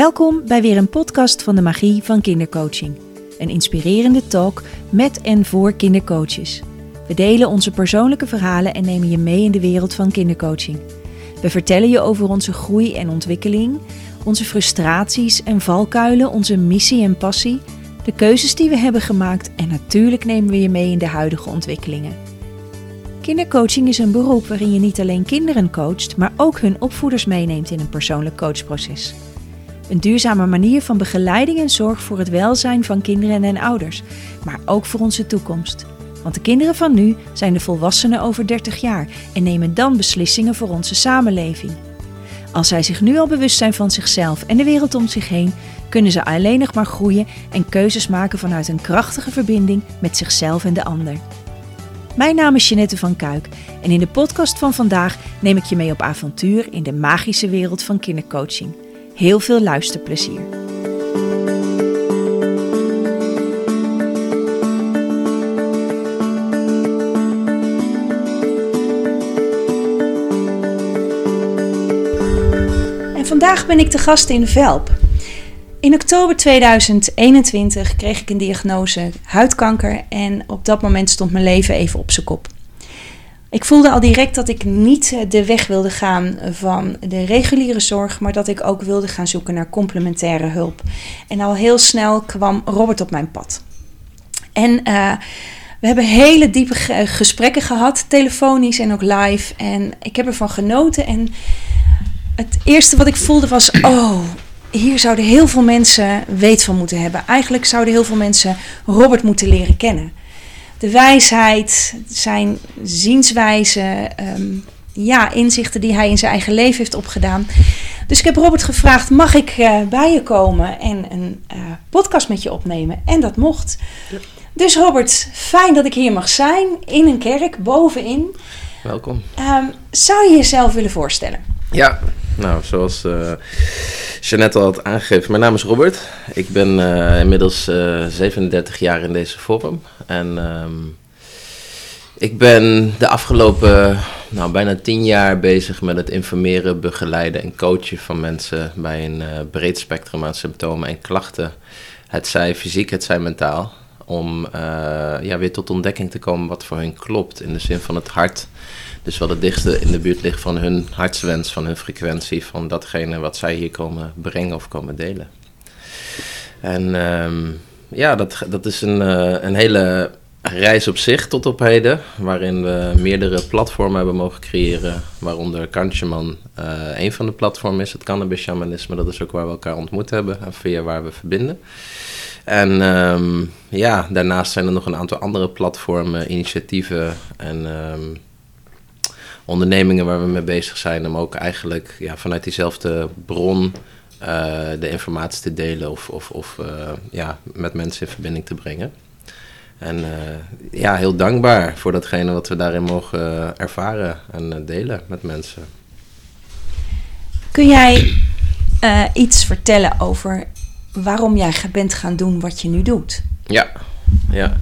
Welkom bij weer een podcast van de Magie van Kindercoaching. Een inspirerende talk met en voor kindercoaches. We delen onze persoonlijke verhalen en nemen je mee in de wereld van kindercoaching. We vertellen je over onze groei en ontwikkeling, onze frustraties en valkuilen, onze missie en passie, de keuzes die we hebben gemaakt en natuurlijk nemen we je mee in de huidige ontwikkelingen. Kindercoaching is een beroep waarin je niet alleen kinderen coacht, maar ook hun opvoeders meeneemt in een persoonlijk coachproces. Een duurzame manier van begeleiding en zorg voor het welzijn van kinderen en ouders, maar ook voor onze toekomst. Want de kinderen van nu zijn de volwassenen over 30 jaar en nemen dan beslissingen voor onze samenleving. Als zij zich nu al bewust zijn van zichzelf en de wereld om zich heen, kunnen ze alleen nog maar groeien en keuzes maken vanuit een krachtige verbinding met zichzelf en de ander. Mijn naam is Jeanette van Kuik en in de podcast van vandaag neem ik je mee op avontuur in de magische wereld van kindercoaching. Heel veel luisterplezier. En vandaag ben ik de gast in Velp. In oktober 2021 kreeg ik een diagnose huidkanker en op dat moment stond mijn leven even op zijn kop. Ik voelde al direct dat ik niet de weg wilde gaan van de reguliere zorg, maar dat ik ook wilde gaan zoeken naar complementaire hulp. En al heel snel kwam Robert op mijn pad. En uh, we hebben hele diepe gesprekken gehad, telefonisch en ook live. En ik heb ervan genoten. En het eerste wat ik voelde was: oh, hier zouden heel veel mensen weet van moeten hebben. Eigenlijk zouden heel veel mensen Robert moeten leren kennen. De wijsheid, zijn zienswijze, um, ja, inzichten die hij in zijn eigen leven heeft opgedaan. Dus ik heb Robert gevraagd: mag ik uh, bij je komen en een uh, podcast met je opnemen? En dat mocht. Ja. Dus Robert, fijn dat ik hier mag zijn in een kerk bovenin. Welkom. Um, zou je jezelf willen voorstellen? Ja, nou, zoals uh, Jeannette al had aangegeven, mijn naam is Robert. Ik ben uh, inmiddels uh, 37 jaar in deze vorm. En um, ik ben de afgelopen nou, bijna 10 jaar bezig met het informeren, begeleiden en coachen van mensen bij een breed spectrum aan symptomen en klachten. Het zij fysiek, het zij mentaal. Om ja, weer tot ontdekking te komen wat voor hen klopt in de zin van het hart dus wat het dichtste in de buurt ligt van hun hartswens, van hun frequentie, van datgene wat zij hier komen brengen of komen delen. En um, ja, dat, dat is een, uh, een hele reis op zich tot op heden, waarin we meerdere platformen hebben mogen creëren, waaronder Kantjeman uh, een van de platformen is, het cannabis shamanisme, dat is ook waar we elkaar ontmoet hebben en via waar we verbinden. En um, ja, daarnaast zijn er nog een aantal andere platformen, initiatieven en um, ondernemingen waar we mee bezig zijn om ook eigenlijk ja, vanuit diezelfde bron uh, de informatie te delen of, of, of uh, ja, met mensen in verbinding te brengen. En uh, ja, heel dankbaar voor datgene wat we daarin mogen ervaren en delen met mensen. Kun jij iets vertellen over waarom jij bent gaan doen wat je nu doet? Ja, ja.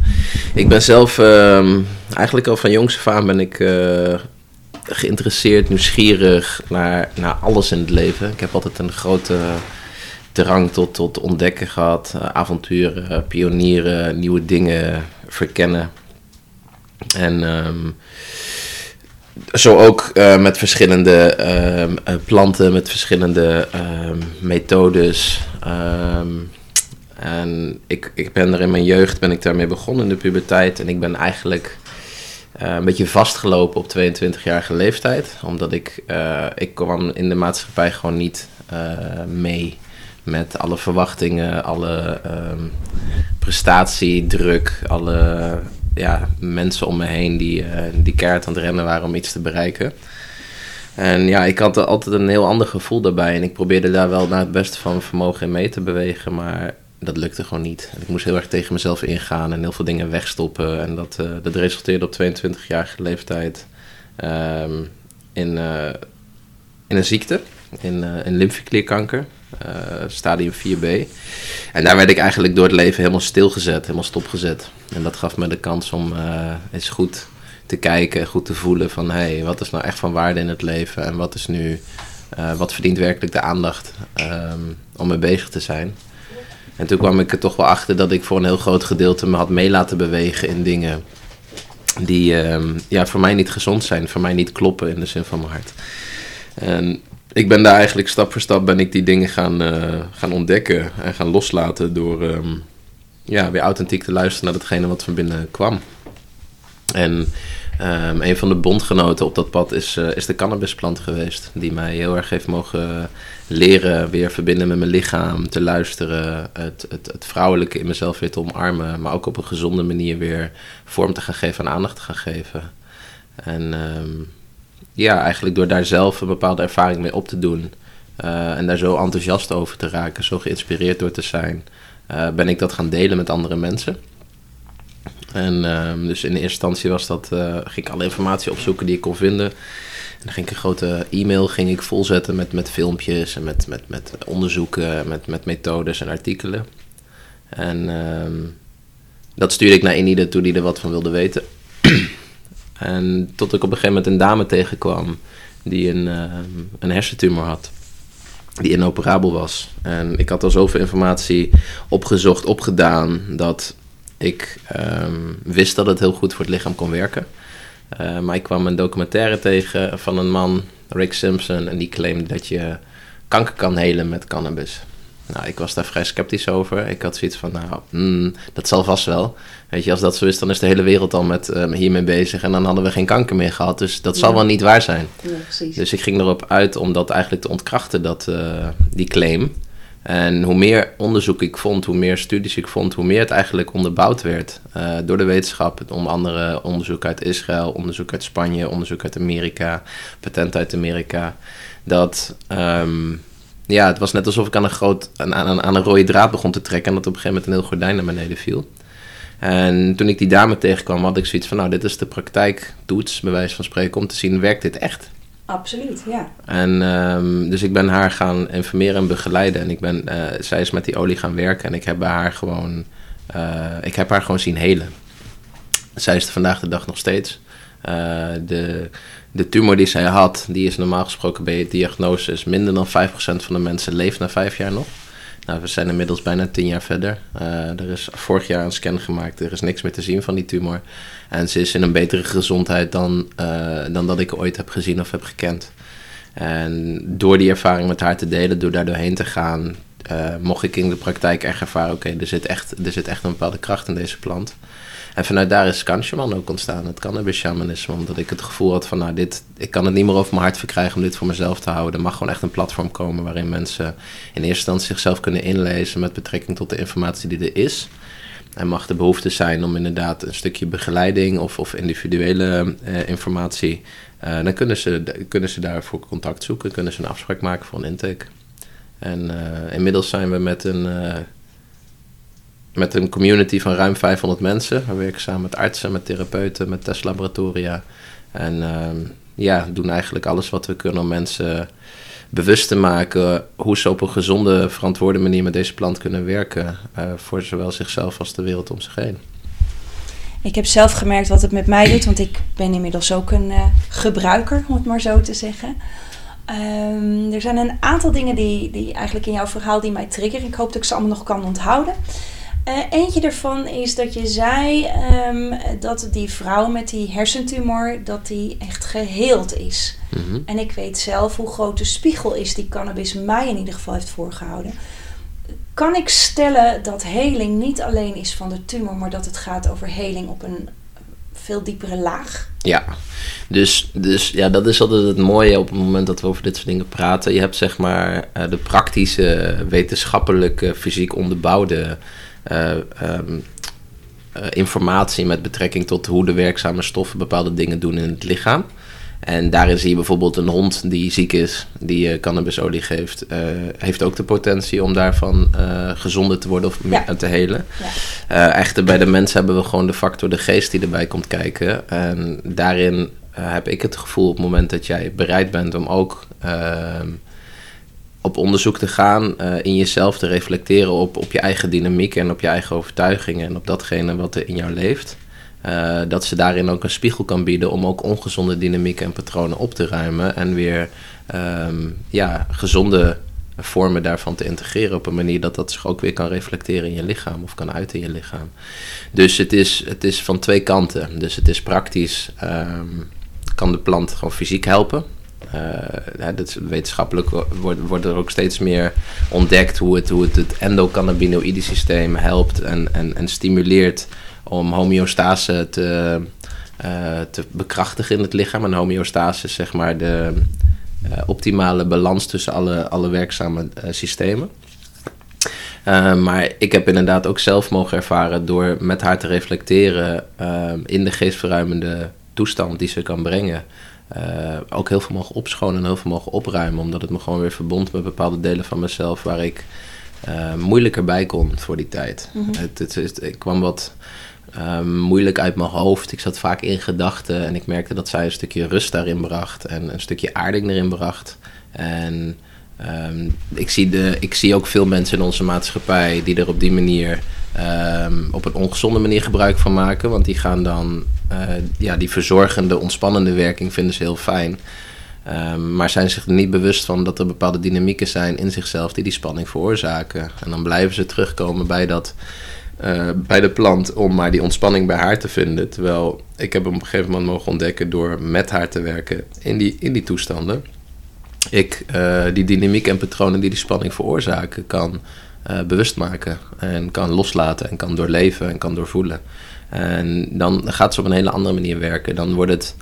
ik ben zelf uh, eigenlijk al van jongs af aan ben ik geïnteresseerd, nieuwsgierig naar, naar alles in het leven. Ik heb altijd een grote drang tot, tot ontdekken gehad. Uh, avonturen, pionieren, nieuwe dingen verkennen. En um, zo ook uh, met verschillende uh, planten, met verschillende ehm, methodes. En ik, ik ben er in mijn jeugd ben ik daarmee begonnen in de puberteit. En ik ben eigenlijk uh, een beetje vastgelopen op 22-jarige leeftijd. Omdat ik, uh, ik kwam in de maatschappij gewoon niet uh, mee met alle verwachtingen, alle um, prestatiedruk, alle ja, mensen om me heen die, die keihard aan het rennen waren om iets te bereiken. En ja, ik had altijd een heel ander gevoel daarbij. En ik probeerde daar wel naar het beste van mijn vermogen in mee te bewegen. Maar dat lukte gewoon niet. Ik moest heel erg tegen mezelf ingaan en heel veel dingen wegstoppen. En dat, uh, dat resulteerde op 22-jarige leeftijd um, in, uh, in een ziekte, in, uh, lymfeklierkanker, stadium 4b. En daar werd ik eigenlijk door het leven helemaal stilgezet, helemaal stopgezet. En dat gaf me de kans om eens goed te kijken, goed te voelen van... hé, hey, wat is nou echt van waarde in het leven en wat is nu wat verdient werkelijk de aandacht ehm, om mee bezig te zijn? En toen kwam ik er toch wel achter dat ik voor een heel groot gedeelte me had mee laten bewegen in dingen die ehm, ja, voor mij niet gezond zijn, voor mij niet kloppen in de zin van mijn hart. En ik ben daar eigenlijk stap voor stap ben ik die dingen gaan, uh, gaan ontdekken en gaan loslaten door ehm, ja, weer authentiek te luisteren naar datgene wat van binnen kwam. En um, een van de bondgenoten op dat pad is, uh, is de cannabisplant geweest. Die mij heel erg heeft mogen leren weer verbinden met mijn lichaam. Te luisteren. Het, het, het vrouwelijke in mezelf weer te omarmen. Maar ook op een gezonde manier weer vorm te gaan geven en aandacht te gaan geven. En um, ja, eigenlijk door daar zelf een bepaalde ervaring mee op te doen. Uh, en daar zo enthousiast over te raken. Zo geïnspireerd door te zijn. Uh, ben ik dat gaan delen met andere mensen. En um, dus in eerste instantie was dat, uh, ging ik alle informatie opzoeken die ik kon vinden. En dan ging ik een grote e-mail ging ik volzetten met, met filmpjes en met, met, met onderzoeken, met, met methodes en artikelen. En um, dat stuurde ik naar Inide toe die er wat van wilde weten. en tot ik op een gegeven moment een dame tegenkwam die een, uh, een hersentumor had. Die inoperabel was. En ik had al zoveel informatie opgezocht, opgedaan, dat ik um, wist dat het heel goed voor het lichaam kon werken. Uh, maar ik kwam een documentaire tegen van een man, Rick Simpson, en die claimde dat je kanker kan helen met cannabis. Nou, ik was daar vrij sceptisch over. Ik had zoiets van, nou, mm, dat zal vast wel. Weet je, als dat zo is, dan is de hele wereld al met um, hiermee bezig. En dan hadden we geen kanker meer gehad. Dus dat ja. zal wel niet waar zijn. Ja, dus ik ging erop uit om dat eigenlijk te ontkrachten, dat, uh, die claim. En hoe meer onderzoek ik vond, hoe meer studies ik vond, hoe meer het eigenlijk onderbouwd werd uh, door de wetenschap. Onder andere onderzoek uit Israël, onderzoek uit Spanje, onderzoek uit Amerika, patent uit Amerika. Dat, um, ja, het was net alsof ik aan een, groot, aan, aan, aan een rode draad begon te trekken en dat op een gegeven moment een heel gordijn naar beneden viel. En toen ik die dame tegenkwam, had ik zoiets van, nou, dit is de praktijktoets, bij wijze van spreken, om te zien, werkt dit echt? Absoluut, ja. En um, dus ik ben haar gaan informeren en begeleiden. En ik ben, uh, zij is met die olie gaan werken en ik heb bij haar gewoon, uh, ik heb haar gewoon zien helen. Zij is er vandaag de dag nog steeds. Uh, de, de tumor die zij had, die is normaal gesproken bij je diagnose, is minder dan 5% van de mensen leeft na vijf jaar nog. Nou, we zijn inmiddels bijna tien jaar verder. Uh, er is vorig jaar een scan gemaakt. Er is niks meer te zien van die tumor. En ze is in een betere gezondheid dan, uh, dan dat ik ooit heb gezien of heb gekend. En door die ervaring met haar te delen, door daar doorheen te gaan, uh, mocht ik in de praktijk echt ervaren: oké, er, zit echt, er zit echt een bepaalde kracht in deze plant. En vanuit daar is Kanshaman ook ontstaan, het cannabis shamanisme. Omdat ik het gevoel had van, nou, dit, ik kan het niet meer over mijn hart verkrijgen om dit voor mezelf te houden. Er mag gewoon echt een platform komen waarin mensen in eerste instantie zichzelf kunnen inlezen met betrekking tot de informatie die er is. En mag de behoefte zijn om inderdaad een stukje begeleiding of, of individuele uh, informatie. Uh, dan kunnen ze, kunnen ze daarvoor contact zoeken, kunnen ze een afspraak maken voor een intake. En uh, inmiddels zijn we met een met een community van ruim 500 mensen. We werken samen met artsen, met therapeuten, met testlaboratoria. En uh, ja, doen eigenlijk alles wat we kunnen om mensen bewust te maken hoe ze op een gezonde, verantwoorde manier met deze plant kunnen werken. Uh, voor zowel zichzelf als de wereld om zich heen. Ik heb zelf gemerkt wat het met mij doet, want ik ben inmiddels ook een uh, gebruiker, om het maar zo te zeggen. Um, er zijn een aantal dingen die, die eigenlijk in jouw verhaal die mij triggeren. Ik hoop dat ik ze allemaal nog kan onthouden. Uh, eentje ervan is dat je zei um, dat die vrouw met die hersentumor, dat die echt geheeld is. Mm -hmm. En ik weet zelf hoe groot de spiegel is die cannabis mij in ieder geval heeft voorgehouden. Kan ik stellen dat heling niet alleen is van de tumor, maar dat het gaat over heling op een veel diepere laag? Ja, dus, dus ja, dat is altijd het mooie op het moment dat we over dit soort dingen praten. Je hebt zeg maar uh, de praktische, wetenschappelijke, fysiek onderbouwde um, uh, informatie met betrekking tot hoe de werkzame stoffen bepaalde dingen doen in het lichaam. En daarin zie je bijvoorbeeld een hond die ziek is, die uh, cannabisolie geeft, heeft ook de potentie om daarvan gezonder te worden of ja. te helen. Ja. echter, bij de mensen hebben we gewoon de factor de geest die erbij komt kijken. En daarin heb ik het gevoel op het moment dat jij bereid bent om ook ehm, op onderzoek te gaan, uh, in jezelf te reflecteren op, op je eigen dynamiek en op je eigen overtuigingen en op datgene wat er in jou leeft. uh, dat ze daarin ook een spiegel kan bieden om ook ongezonde dynamieken en patronen op te ruimen en weer um, ja, gezonde vormen daarvan te integreren op een manier dat dat zich ook weer kan reflecteren in je lichaam of kan uiten in je lichaam. Dus het is, het is van twee kanten. Dus het is praktisch, um, kan de plant gewoon fysiek helpen. Uh, dat wetenschappelijk wordt, wordt er ook steeds meer ontdekt hoe het, hoe het, het endocannabinoïde systeem helpt en, en, en stimuleert om homeostase te, uh, te bekrachtigen in het lichaam. En homeostase is zeg maar de uh, optimale balans tussen alle, alle werkzame systemen. maar ik heb inderdaad ook zelf mogen ervaren door met haar te reflecteren in de geestverruimende toestand die ze kan brengen. Uh, ook heel veel mogen opschonen en heel veel mogen opruimen. Omdat het me gewoon weer verbond met bepaalde delen van mezelf waar ik uh, moeilijker bij kon voor die tijd. Mm -hmm. het, het, het, ik kwam wat uh, moeilijk uit mijn hoofd. Ik zat vaak in gedachten en ik merkte dat zij een stukje rust daarin bracht en een stukje aarding erin bracht. En um, ik, zie de, ik zie ook veel mensen in onze maatschappij die er op die manier um, op een ongezonde manier gebruik van maken. Want die gaan dan uh, ja, die verzorgende, ontspannende werking vinden ze heel fijn. Um, maar zijn zich er niet bewust van dat er bepaalde dynamieken zijn in zichzelf die die spanning veroorzaken. En dan blijven ze terugkomen bij, dat, uh, bij de plant om maar die ontspanning bij haar te vinden. Terwijl ik heb op een gegeven moment mogen ontdekken door met haar te werken in die, in die toestanden. Ik uh, die dynamiek en patronen die die spanning veroorzaken kan uh, bewust maken. En kan loslaten en kan doorleven en kan doorvoelen. En dan gaat ze op een hele andere manier werken. Dan wordt het,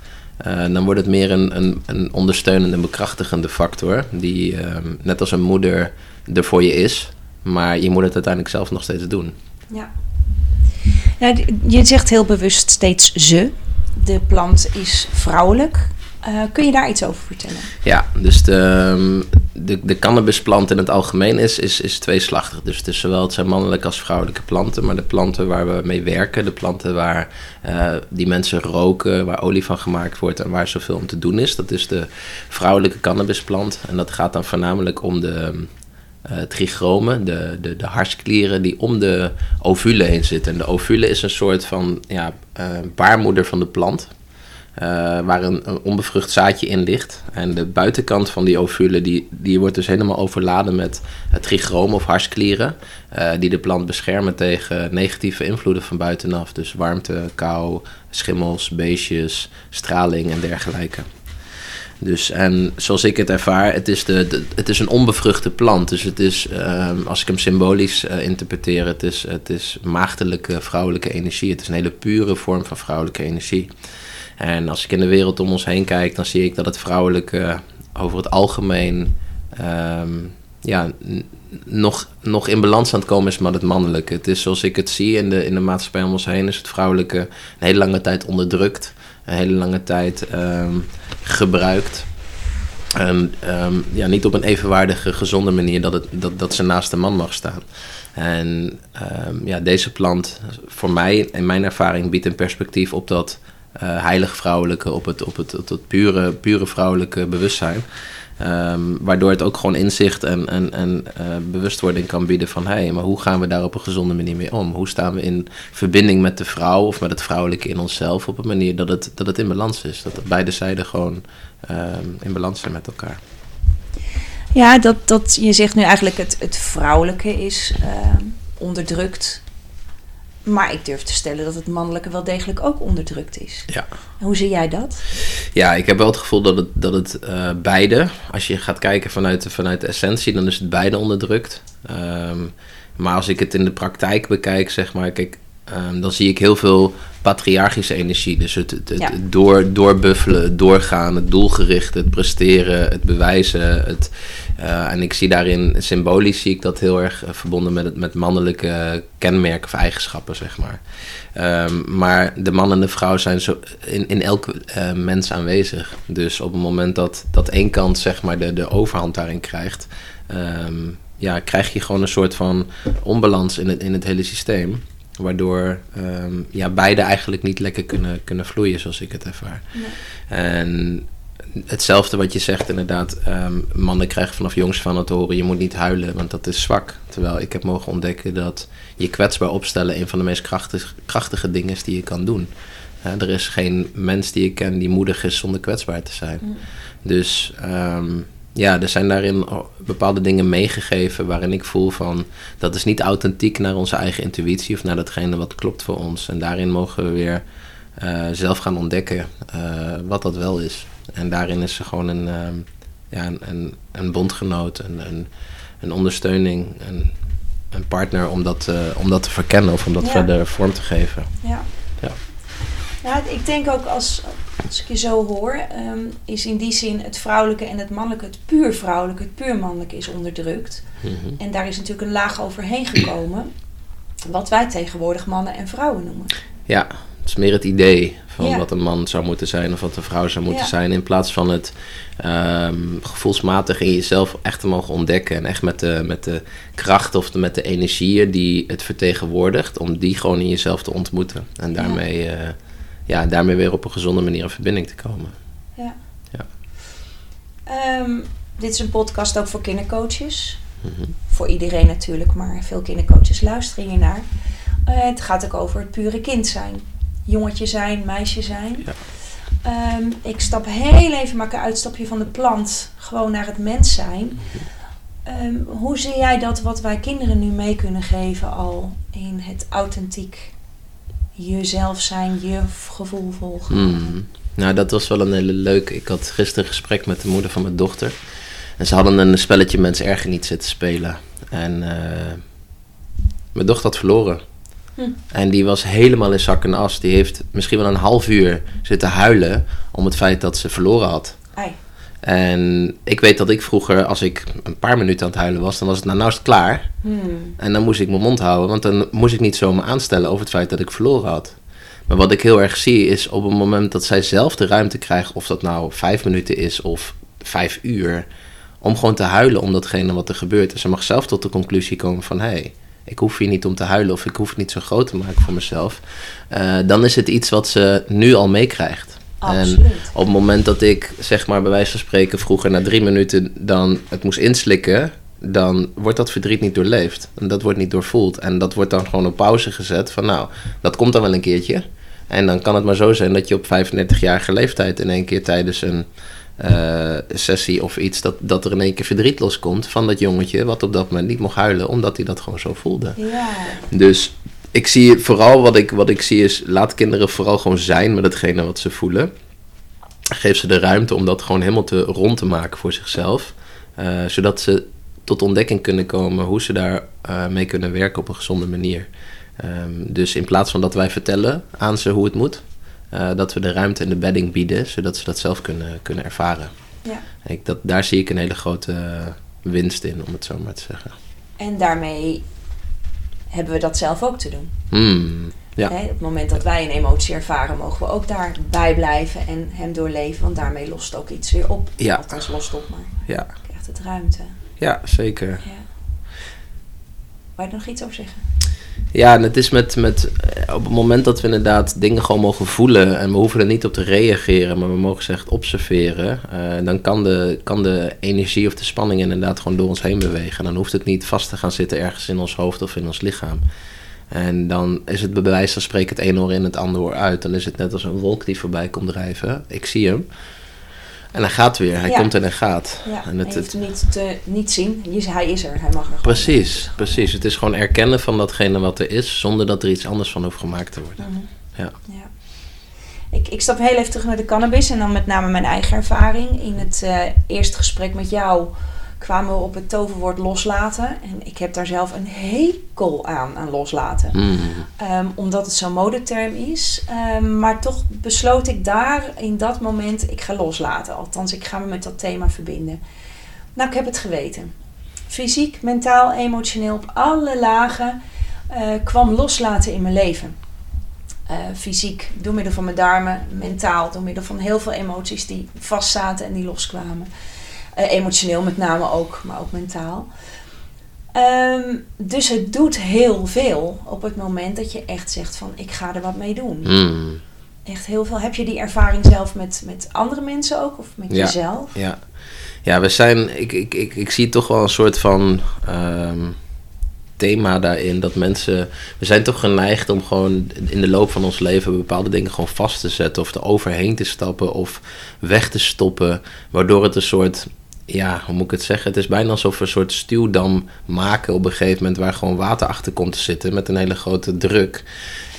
uh, dan wordt het meer een, een, een ondersteunende, bekrachtigende factor. Die uh, net als een moeder er voor je is. Maar je moet het uiteindelijk zelf nog steeds doen. Ja. Nou, je zegt heel bewust steeds ze. De plant is vrouwelijk. Uh, kun je daar iets over vertellen? Ja, dus de, ehm, de, de cannabisplant in het algemeen is, is, is tweeslachtig. Dus het is zowel het zijn mannelijke als vrouwelijke planten. Maar de planten waar we mee werken, de planten waar uh, die mensen roken, waar olie van gemaakt wordt en waar zoveel om te doen is, dat is de vrouwelijke cannabisplant. En dat gaat dan voornamelijk om de uh, de, de, de harsklieren die om de ovule heen zitten. En de ovule is een soort van ja, baarmoeder van de plant. Uh, waar een, een, onbevrucht zaadje in ligt. En de buitenkant van die ovule die, die wordt dus helemaal overladen met trichroom of harsklieren. Uh, die de plant beschermen tegen negatieve invloeden van buitenaf. Dus warmte, kou, schimmels, beestjes, straling en dergelijke. Dus en zoals ik het ervaar, het is, de, het is een onbevruchte plant. Dus het is, uh, als ik hem symbolisch uh, interpreteer, het is, het is maagdelijke vrouwelijke energie. Het is een hele pure vorm van vrouwelijke energie. En als ik in de wereld om ons heen kijk, dan zie ik dat het vrouwelijke over het algemeen um, ja, nog, nog in balans aan het komen is met het mannelijke. Het is zoals ik het zie in de, in de maatschappij om ons heen, is het vrouwelijke een hele lange tijd onderdrukt, een hele lange tijd um, gebruikt. En um, ja, niet op een evenwaardige, gezonde manier dat, het, dat, dat ze naast de man mag staan. En ja, deze plant, voor mij, in mijn ervaring, biedt een perspectief op dat heilig vrouwelijke, op het, op het, op pure, pure vrouwelijke bewustzijn. Um, waardoor het ook gewoon inzicht en, en, en uh, bewustwording kan bieden van hé, hey, maar hoe gaan we daar op een gezonde manier mee om? Hoe staan we in verbinding met de vrouw of met het vrouwelijke in onszelf op een manier dat het, dat het in balans is? Dat beide zijden gewoon um, in balans zijn met elkaar. Ja, dat, dat je zegt nu eigenlijk het, het vrouwelijke is uh, onderdrukt maar ik durf te stellen dat het mannelijke wel degelijk ook onderdrukt is. Ja. Hoe zie jij dat? Ja, ik heb wel het gevoel dat het, dat het uh, beide, als je gaat kijken vanuit, vanuit de essentie, dan is het beide onderdrukt. Um, maar als ik het in de praktijk bekijk, zeg maar, kijk, um, dan zie ik heel veel patriarchische energie. Dus het, het, het ja. door, doorbuffelen, het doorgaan, het doelgericht, het presteren, het bewijzen. Het, uh, en ik zie daarin, symbolisch zie ik dat heel erg uh, verbonden met, het, met mannelijke kenmerken of eigenschappen, zeg maar. Um, maar de man en de vrouw zijn zo in, in elk uh, mens aanwezig. Dus op het moment dat, dat één kant, zeg maar, de, de overhand daarin krijgt... Um, ja, krijg je gewoon een soort van onbalans in het, in het hele systeem. Waardoor um, ja, beide eigenlijk niet lekker kunnen, kunnen vloeien, zoals ik het ervaar. Nee. En hetzelfde wat je zegt inderdaad. Ehm, mannen krijgen vanaf jongs van het horen, je moet niet huilen, want dat is zwak. Terwijl ik heb mogen ontdekken dat je kwetsbaar opstellen een van de meest krachtige, krachtige dingen is die je kan doen. er is geen mens die ik ken die moedig is zonder kwetsbaar te zijn. Mm. Dus ehm, ja, er zijn daarin bepaalde dingen meegegeven waarin ik voel van dat is niet authentiek naar onze eigen intuïtie of naar datgene wat klopt voor ons. En daarin mogen we weer uh, zelf gaan ontdekken uh, wat dat wel is. En daarin is ze gewoon een, uh, ja, een, een, een, bondgenoot, een, een, een ondersteuning, een, een partner om dat, om dat te verkennen of om dat verder vorm te geven. Ja. ja. Ja, ik denk ook als, als ik je zo hoor, um, is in die zin het vrouwelijke en het mannelijke, het puur vrouwelijke, het puur mannelijke is onderdrukt. Mm -hmm. En daar is natuurlijk een laag overheen gekomen, wat wij tegenwoordig mannen en vrouwen noemen. Ja, het is meer het idee van wat een man zou moeten zijn of wat een vrouw zou moeten zijn. In plaats van het um, gevoelsmatig in jezelf echt te mogen ontdekken. En echt met de, met de kracht of met de energieën die het vertegenwoordigt. Om die gewoon in jezelf te ontmoeten. En daarmee, ja. Uh, ja, daarmee weer op een gezonde manier in verbinding te komen. Ja. ja. Um, dit is een podcast ook voor kindercoaches. Mm -hmm. Voor iedereen natuurlijk, maar veel kindercoaches luisteren hier naar. Uh, het gaat ook over het pure kind zijn jongetje zijn, meisje zijn. Ja. Um, ik stap heel even, maak een uitstapje van de plant, gewoon naar het mens zijn. Um, hoe zie jij dat wat wij kinderen nu mee kunnen geven al in het authentiek jezelf zijn, je gevoel volgen? Hmm. Nou, dat was wel een hele leuke. Ik had gisteren een gesprek met de moeder van mijn dochter. En ze hadden een spelletje Mens Erger niet zitten spelen. En uh, mijn dochter had verloren. Hm. En die was helemaal in zak en as. Die heeft misschien wel een half uur zitten huilen om het feit dat ze verloren had. Ai. En ik weet dat ik vroeger, als ik een paar minuten aan het huilen was, dan was het nou, nou is het klaar. Hm. En dan moest ik mijn mond houden, want dan moest ik niet zomaar aanstellen over het feit dat ik verloren had. Maar wat ik heel erg zie is op het moment dat zij zelf de ruimte krijgt, of dat nou vijf minuten is of vijf uur, om gewoon te huilen om datgene wat er gebeurt. En ze mag zelf tot de conclusie komen van hé, hey, ik hoef hier niet om te huilen of ik hoef het niet zo groot te maken voor mezelf. Uh, dan is het iets wat ze nu al meekrijgt. Absoluut. En op het moment dat ik, zeg maar bij wijze van spreken, vroeger na drie minuten dan het moest inslikken, dan wordt dat verdriet niet doorleefd. En dat wordt niet doorvoeld. En dat wordt dan gewoon op pauze gezet van nou, dat komt dan wel een keertje. En dan kan het maar zo zijn dat je op 35-jarige leeftijd in één keer tijdens een uh, sessie of iets, dat, dat er in één keer verdriet loskomt van dat jongetje, wat op dat moment niet mocht huilen, omdat hij dat gewoon zo voelde. Ja. Dus ik zie vooral wat ik, wat ik zie is, laat kinderen vooral gewoon zijn met hetgene wat ze voelen. Geef ze de ruimte om dat gewoon helemaal te rond te maken voor zichzelf. Uh, zodat ze tot ontdekking kunnen komen hoe ze daar uh, mee kunnen werken op een gezonde manier. Um, dus in plaats van dat wij vertellen aan ze hoe het moet, uh, dat we de ruimte en de bedding bieden, zodat ze dat zelf kunnen, kunnen ervaren. Ja. Ik, dat, daar zie ik een hele grote winst in, om het zo maar te zeggen. En daarmee hebben we dat zelf ook te doen. Mm, ja. Hè, op het moment dat wij een emotie ervaren, mogen we ook daarbij blijven en hem doorleven, want daarmee lost ook iets weer op. Ja. Althans, lost op, maar ja. krijgt het ruimte. Ja, zeker. Ja. Wou je er nog iets over zeggen? Ja, en het is met, met eh, op het moment dat we inderdaad dingen gewoon mogen voelen en we hoeven er niet op te reageren, maar we mogen ze echt observeren, uh, dan kan de, kan de energie of de spanning inderdaad gewoon door ons heen bewegen. En dan hoeft het niet vast te gaan zitten ergens in ons hoofd of in ons lichaam. En dan is het bij wijze van spreken het ene oor in, het andere oor uit. Dan is het net als een wolk die voorbij komt drijven. Ik zie hem. En hij gaat weer, hij Ja. komt en hij gaat. Ja, en je het, hoeft het, hem niet te niet zien. Hij is er, hij mag er gewoon precies, precies. Het is gewoon erkennen van datgene wat er is, zonder dat er iets anders van hoeft gemaakt te worden. Mhm. Ja. Ja. Ik, ik stap heel even terug naar de cannabis en dan met name mijn eigen ervaring. In het eh, eerste gesprek met jou kwamen we op het toverwoord loslaten. En ik heb daar zelf een hekel aan, aan loslaten. Mm. Ehm, omdat het zo'n modeterm is. Ehm, maar toch besloot ik daar in dat moment, ik ga loslaten. Althans, ik ga me met dat thema verbinden. Nou, ik heb het geweten. Fysiek, mentaal, emotioneel, op alle lagen eh, kwam loslaten in mijn leven. Eh, fysiek door middel van mijn darmen, mentaal door middel van heel veel emoties die vastzaten en die loskwamen. Eh, emotioneel met name ook, maar ook mentaal. Ehm, dus het doet heel veel op het moment dat je echt zegt van ik ga er wat mee doen. Mm. Echt heel veel. Heb je die ervaring zelf met, met andere mensen ook? Of met Ja. jezelf? Ja, ja we zijn, ik, ik, ik, ik zie toch wel een soort van ehm, thema daarin. Dat mensen, we zijn toch geneigd om gewoon in de loop van ons leven bepaalde dingen gewoon vast te zetten. Of er overheen te stappen of weg te stoppen. Waardoor het een soort, ja, hoe moet ik het zeggen? Het is bijna alsof we een soort stuwdam maken op een gegeven moment. Waar gewoon water achter komt te zitten met een hele grote druk.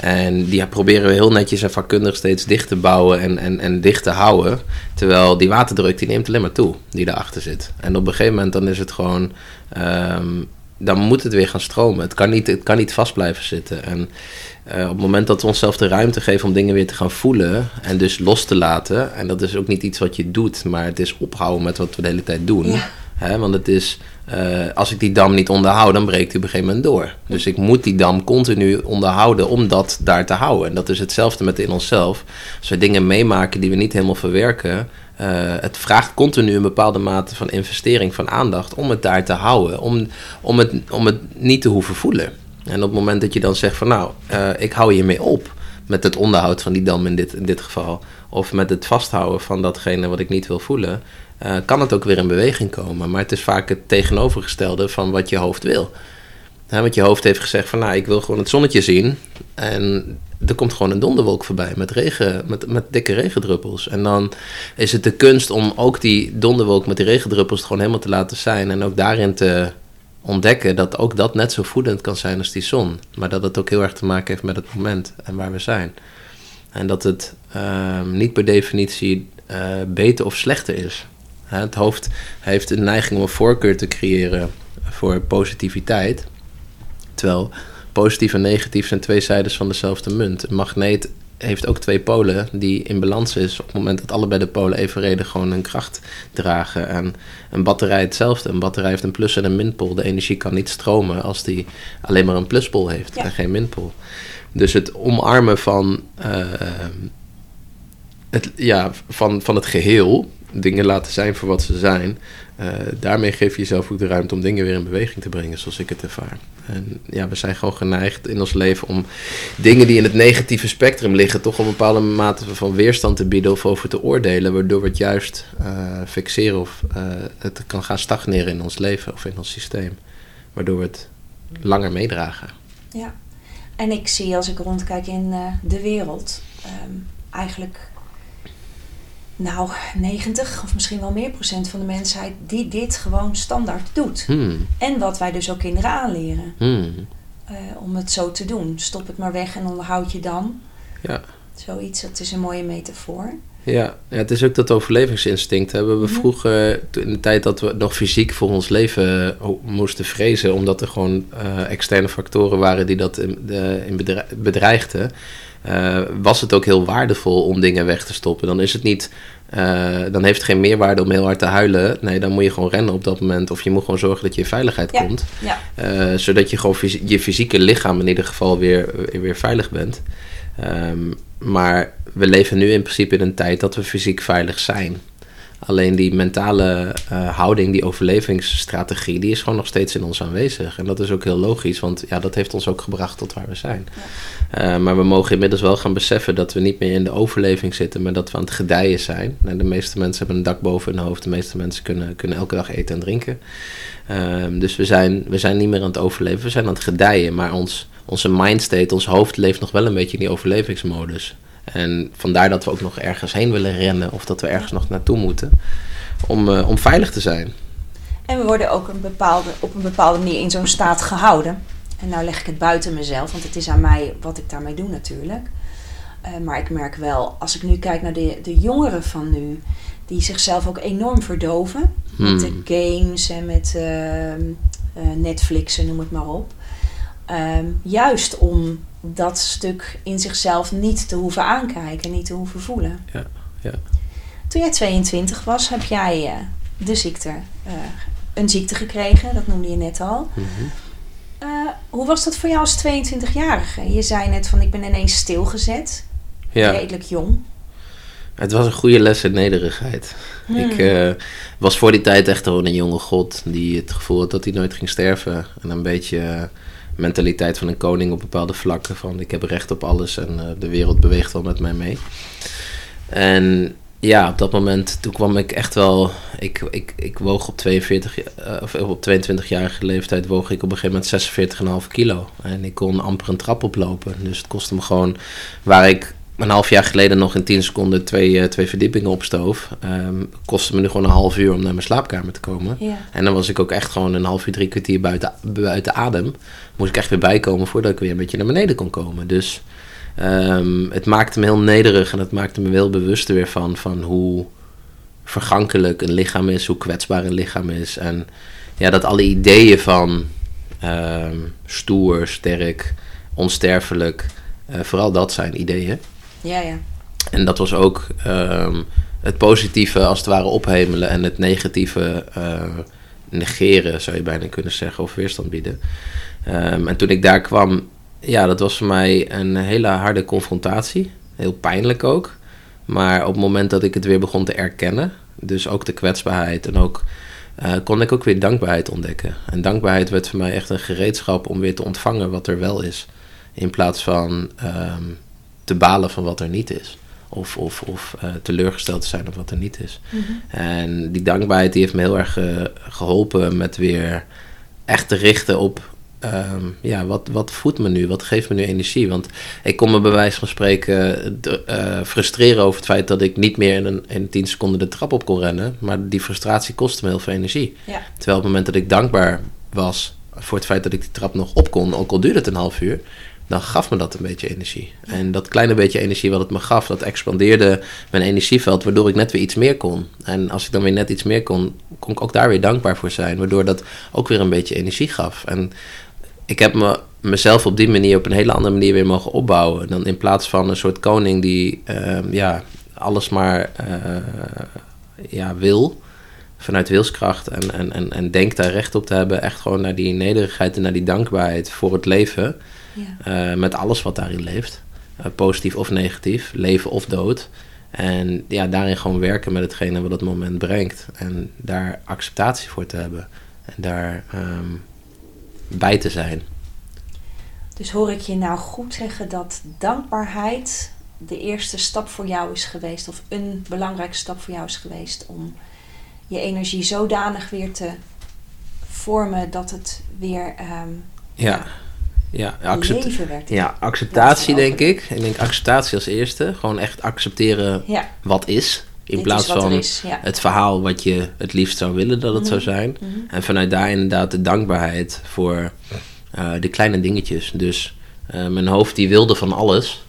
En die proberen we heel netjes en vakkundig steeds dicht te bouwen en, en, en dicht te houden. Terwijl die waterdruk die neemt alleen maar toe, die daarachter zit. En op een gegeven moment dan is het gewoon... ehm, dan moet het weer gaan stromen. Het kan niet, het kan niet vast blijven zitten. En eh, op het moment dat we onszelf de ruimte geven om dingen weer te gaan voelen... en dus los te laten... en dat is ook niet iets wat je doet... maar het is ophouden met wat we de hele tijd doen... Ja. Hè, want het is, eh, als ik die dam niet onderhoud, dan breekt hij op een gegeven moment door. Dus ik moet die dam continu onderhouden om dat daar te houden. En dat is hetzelfde met in onszelf. Als we dingen meemaken die we niet helemaal verwerken, eh, het vraagt continu een bepaalde mate van investering, van aandacht, om het daar te houden. Om, om, het, om het niet te hoeven voelen. En op het moment dat je dan zegt van nou, eh, ik hou hiermee op met het onderhoud van die dam in dit, in dit geval. Of met het vasthouden van datgene wat ik niet wil voelen. eh, kan het ook weer in beweging komen. Maar het is vaak het tegenovergestelde van wat je hoofd wil. Want je hoofd heeft gezegd van nou, ik wil gewoon het zonnetje zien. En er komt gewoon een donderwolk voorbij met, regen, met, met dikke regendruppels. En dan is het de kunst om ook die donderwolk met die regendruppels gewoon helemaal te laten zijn. En ook daarin te ontdekken dat ook dat net zo voedend kan zijn als die zon. Maar dat het ook heel erg te maken heeft met het moment en waar we zijn. En dat het ehm, niet per definitie eh, beter of slechter is. Het hoofd heeft een neiging om een voorkeur te creëren voor positiviteit. Terwijl positief en negatief zijn twee zijdes van dezelfde munt. Een magneet heeft ook twee polen die in balans is op het moment dat allebei de polen evenredig gewoon hun kracht dragen. En een batterij hetzelfde. Een batterij heeft een plus en een minpool. De energie kan niet stromen als die alleen maar een pluspol heeft Ja. en geen minpool. Dus het omarmen van, eh, het, ja, van, van het geheel, dingen laten zijn voor wat ze zijn, daarmee geef je jezelf ook de ruimte om dingen weer in beweging te brengen, zoals ik het ervaar. En ja, we zijn gewoon geneigd in ons leven om dingen die in het negatieve spectrum liggen, toch een bepaalde mate van weerstand te bieden of over te oordelen, waardoor we het juist eh, fixeren of eh, het kan gaan stagneren in ons leven of in ons systeem. Waardoor we het langer meedragen. Ja. En ik zie als ik rondkijk in eh, de wereld, ehm, eigenlijk nou 90 of misschien wel meer procent van de mensheid die dit gewoon standaard doet. Hmm, En wat wij dus ook kinderen aanleren hmm, eh, om het zo te doen. Stop het maar weg en onderhoud je dan. ja. Zoiets, dat is een mooie metafoor. Ja, ja, het is ook dat overlevingsinstinct. Hè. We hebben Mhm. vroeger, in de tijd dat we nog fysiek voor ons leven eh, moesten vrezen, omdat er gewoon eh, externe factoren waren die dat in, de, in bedre- bedreigden, eh, was het ook heel waardevol om dingen weg te stoppen. Dan is het niet, dan heeft het geen meerwaarde om heel hard te huilen. Nee, dan moet je gewoon rennen op dat moment. Of je moet gewoon zorgen dat je in veiligheid Ja. komt. Ja. Zodat je gewoon je fysieke lichaam in ieder geval weer, weer veilig bent. Ehm, maar we leven nu in principe in een tijd dat we fysiek veilig zijn. Alleen die mentale eh, houding, die overlevingsstrategie, die is gewoon nog steeds in ons aanwezig. En dat is ook heel logisch, want ja, dat heeft ons ook gebracht tot waar we zijn. Eh, maar we mogen inmiddels wel gaan beseffen dat we niet meer in de overleving zitten, maar dat we aan het gedijen zijn. Nou, de meeste mensen hebben een dak boven hun hoofd, de meeste mensen kunnen, kunnen elke dag eten en drinken. Ehm, dus we zijn, we zijn niet meer aan het overleven, we zijn aan het gedijen, maar ons, onze mindstate, ons hoofd leeft nog wel een beetje in die overlevingsmodus. En vandaar dat we ook nog ergens heen willen rennen of dat we ergens nog naartoe moeten om, eh, om veilig te zijn. En we worden ook een bepaalde, op een bepaalde manier in zo'n staat gehouden. En nou leg ik het buiten mezelf, want het is aan mij wat ik daarmee doe natuurlijk. Eh, maar ik merk wel, als ik nu kijk naar de, de jongeren van nu, die zichzelf ook enorm verdoven. Met de Hmm. games en met ehm, eh, Netflix en noem het maar op. Ehm, juist om dat stuk in zichzelf niet te hoeven aankijken, niet te hoeven voelen. Ja, ja. Toen jij 22 was, heb jij eh, de ziekte, eh, een ziekte gekregen, dat noemde je net al. Mhm. Eh, hoe was dat voor jou als 22-jarige? Je zei net van ik ben ineens stilgezet, Ja. redelijk jong. Het was een goede les in nederigheid. Hmm. Ik was voor die tijd echt gewoon een jonge god die het gevoel had dat hij nooit ging sterven. En een beetje, mentaliteit van een koning op bepaalde vlakken. Van ik heb recht op alles en de wereld beweegt wel met mij mee. En ja, op dat moment, toen kwam ik echt wel. Ik, ik, ik woog op 42, uh, of op 22-jarige leeftijd woog ik op een gegeven moment 46,5 kilo. En ik kon amper een trap oplopen. Dus het kostte me gewoon, waar ik een half jaar geleden nog in 10 seconden twee, uh, twee verdiepingen opstoof, um, kostte me nu gewoon een half uur om naar mijn slaapkamer te komen. Ja. En dan was ik ook echt gewoon een half uur, drie kwartier buiten, buiten adem. Moest ik echt weer bijkomen voordat ik weer een beetje naar beneden kon komen. Dus Um, het maakte me heel nederig en het maakte me wel bewuster weer van, van hoe vergankelijk een lichaam is, hoe kwetsbaar een lichaam is. En ja, dat alle ideeën van um, stoer, sterk, onsterfelijk, uh, vooral dat zijn ideeën. Ja, ja. En dat was ook um, het positieve als het ware ophemelen en het negatieve uh, negeren, zou je bijna kunnen zeggen, of weerstand bieden. en toen ik daar kwam, ja, dat was voor mij een hele harde confrontatie. Heel pijnlijk ook. Maar op het moment dat ik het weer begon te erkennen, dus ook de kwetsbaarheid en ook uh, kon ik ook weer dankbaarheid ontdekken. En dankbaarheid werd voor mij echt een gereedschap om weer te ontvangen wat er wel is. In plaats van um, te balen van wat er niet is. Of, of, of uh, teleurgesteld te zijn op wat er niet is. Mm -hmm. En die dankbaarheid die heeft me heel erg uh, geholpen met weer echt te richten op Um, ja, wat, wat voedt me nu? Wat geeft me nu energie? Want ik kon me bij wijze van spreken de, uh, frustreren over het feit dat ik niet meer in, een, in 10 seconden de trap op kon rennen. Maar die frustratie kostte me heel veel energie. Ja. Terwijl op het moment dat ik dankbaar was voor het feit dat ik die trap nog op kon, ook al duurde het een half uur, dan gaf me dat een beetje energie. En dat kleine beetje energie wat het me gaf, dat expandeerde mijn energieveld, waardoor ik net weer iets meer kon. En als ik dan weer net iets meer kon, kon ik ook daar weer dankbaar voor zijn, waardoor dat ook weer een beetje energie gaf. En ik heb me, mezelf op die manier op een hele andere manier weer mogen opbouwen. Dan in plaats van een soort koning die uh, ja, alles maar uh, ja, wil. Vanuit wilskracht en, en, en, en denkt daar recht op te hebben. Echt gewoon naar die nederigheid en naar die dankbaarheid voor het leven. Ja. Uh, met alles wat daarin leeft. positief of negatief. Leven of dood. En ja, daarin gewoon werken met hetgene wat het moment brengt. En daar acceptatie voor te hebben. En daar... Um, bij te zijn. Dus hoor ik je nou goed zeggen dat dankbaarheid de eerste stap voor jou is geweest, of een belangrijke stap voor jou is geweest om je energie zodanig weer te vormen dat het weer um, ja. Ja, accept leven werd. Ja, acceptatie denk ik. Ik denk acceptatie als eerste. Gewoon echt accepteren ja. wat is. In Dit plaats van is, ja. het verhaal wat je het liefst zou willen dat het zou Mhm. zijn. Mhm. En vanuit daar inderdaad de dankbaarheid voor eh, de kleine dingetjes. Dus eh, mijn hoofd die wilde van alles,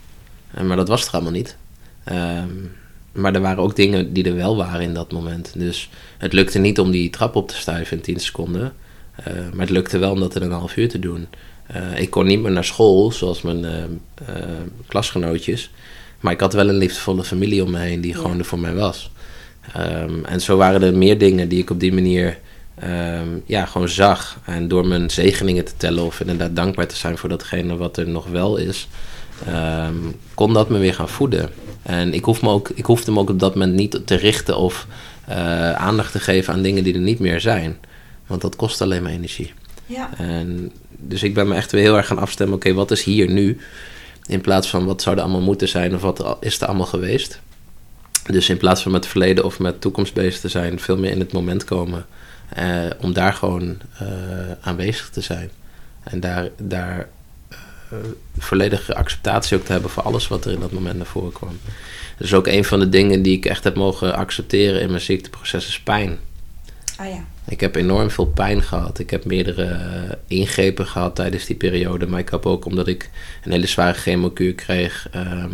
eh, maar dat was het allemaal niet. Ehm, maar er waren ook dingen die er wel waren in dat moment. Dus het lukte niet om die trap op te stuiven in 10 seconden. Maar het lukte wel om dat in een half uur te doen. Eh, ik kon niet meer naar school, zoals mijn eh, eh, klasgenootjes. Maar ik had wel een liefdevolle familie om me heen die Ja. gewoon er voor mij was. Ehm, en zo waren er meer dingen die ik op die manier ehm, ja, gewoon zag. En door mijn zegeningen te tellen of inderdaad dankbaar te zijn voor datgene wat er nog wel is, ehm, kon dat me weer gaan voeden. En ik, hoef me ook, ik hoefde me ook op dat moment niet te richten of aandacht te geven aan dingen die er niet meer zijn. Want dat kost alleen maar energie. Ja. En dus ik ben me echt weer heel erg gaan afstemmen. Oké, wat is hier nu? In plaats van wat zou er allemaal moeten zijn of wat is er allemaal geweest. Dus in plaats van met het verleden of met toekomst bezig te zijn, veel meer in het moment komen. eh, om daar gewoon eh, aanwezig te zijn. En daar, daar eh, volledige acceptatie ook te hebben voor alles wat er in dat moment naar voren kwam. Dus ook een van de dingen die ik echt heb mogen accepteren in mijn ziekteproces is pijn. Ah ja. Ik heb enorm veel pijn gehad. Ik heb meerdere eh, ingrepen gehad tijdens die periode. Maar ik heb ook, omdat ik een hele zware chemokuur kreeg, ehm,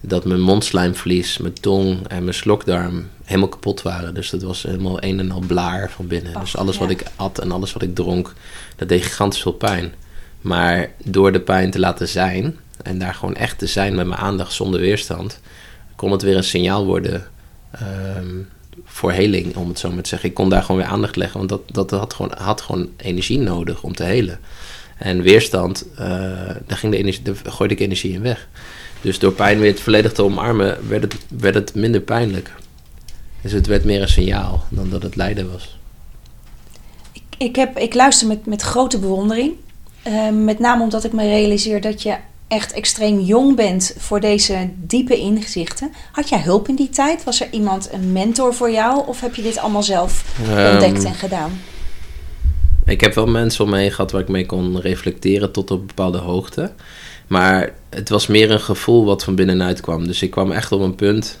dat mijn mondslijmvlies, mijn tong en mijn slokdarm helemaal kapot waren. Dus dat was helemaal een en al blaar van binnen. Dus alles wat ik at en alles wat ik dronk, dat deed gigantisch veel pijn. Maar door de pijn te laten zijn en daar gewoon echt te zijn met mijn aandacht zonder weerstand, kon het weer een signaal worden ehm, voor heling, om het zo maar te zeggen. Ik kon daar gewoon weer aandacht leggen, want dat, dat had, gewoon, had gewoon energie nodig om te helen. En weerstand, eh, daar, ging de energie, daar gooide ik energie in weg. Dus door pijn weer volledig te omarmen, werd het, werd het minder pijnlijk. Dus het werd meer een signaal dan dat het lijden was. Ik, ik, heb, ik luister met, met grote bewondering. Uh, met name omdat ik me realiseer dat je echt extreem jong bent voor deze diepe inzichten. Had jij hulp in die tijd? Was er iemand, een mentor voor jou? Of heb je dit allemaal zelf ontdekt Ehm, en gedaan? Ik heb wel mensen om me heen gehad waar ik mee kon reflecteren tot op bepaalde hoogte. Maar het was meer een gevoel wat van binnenuit kwam. Dus ik kwam echt op een punt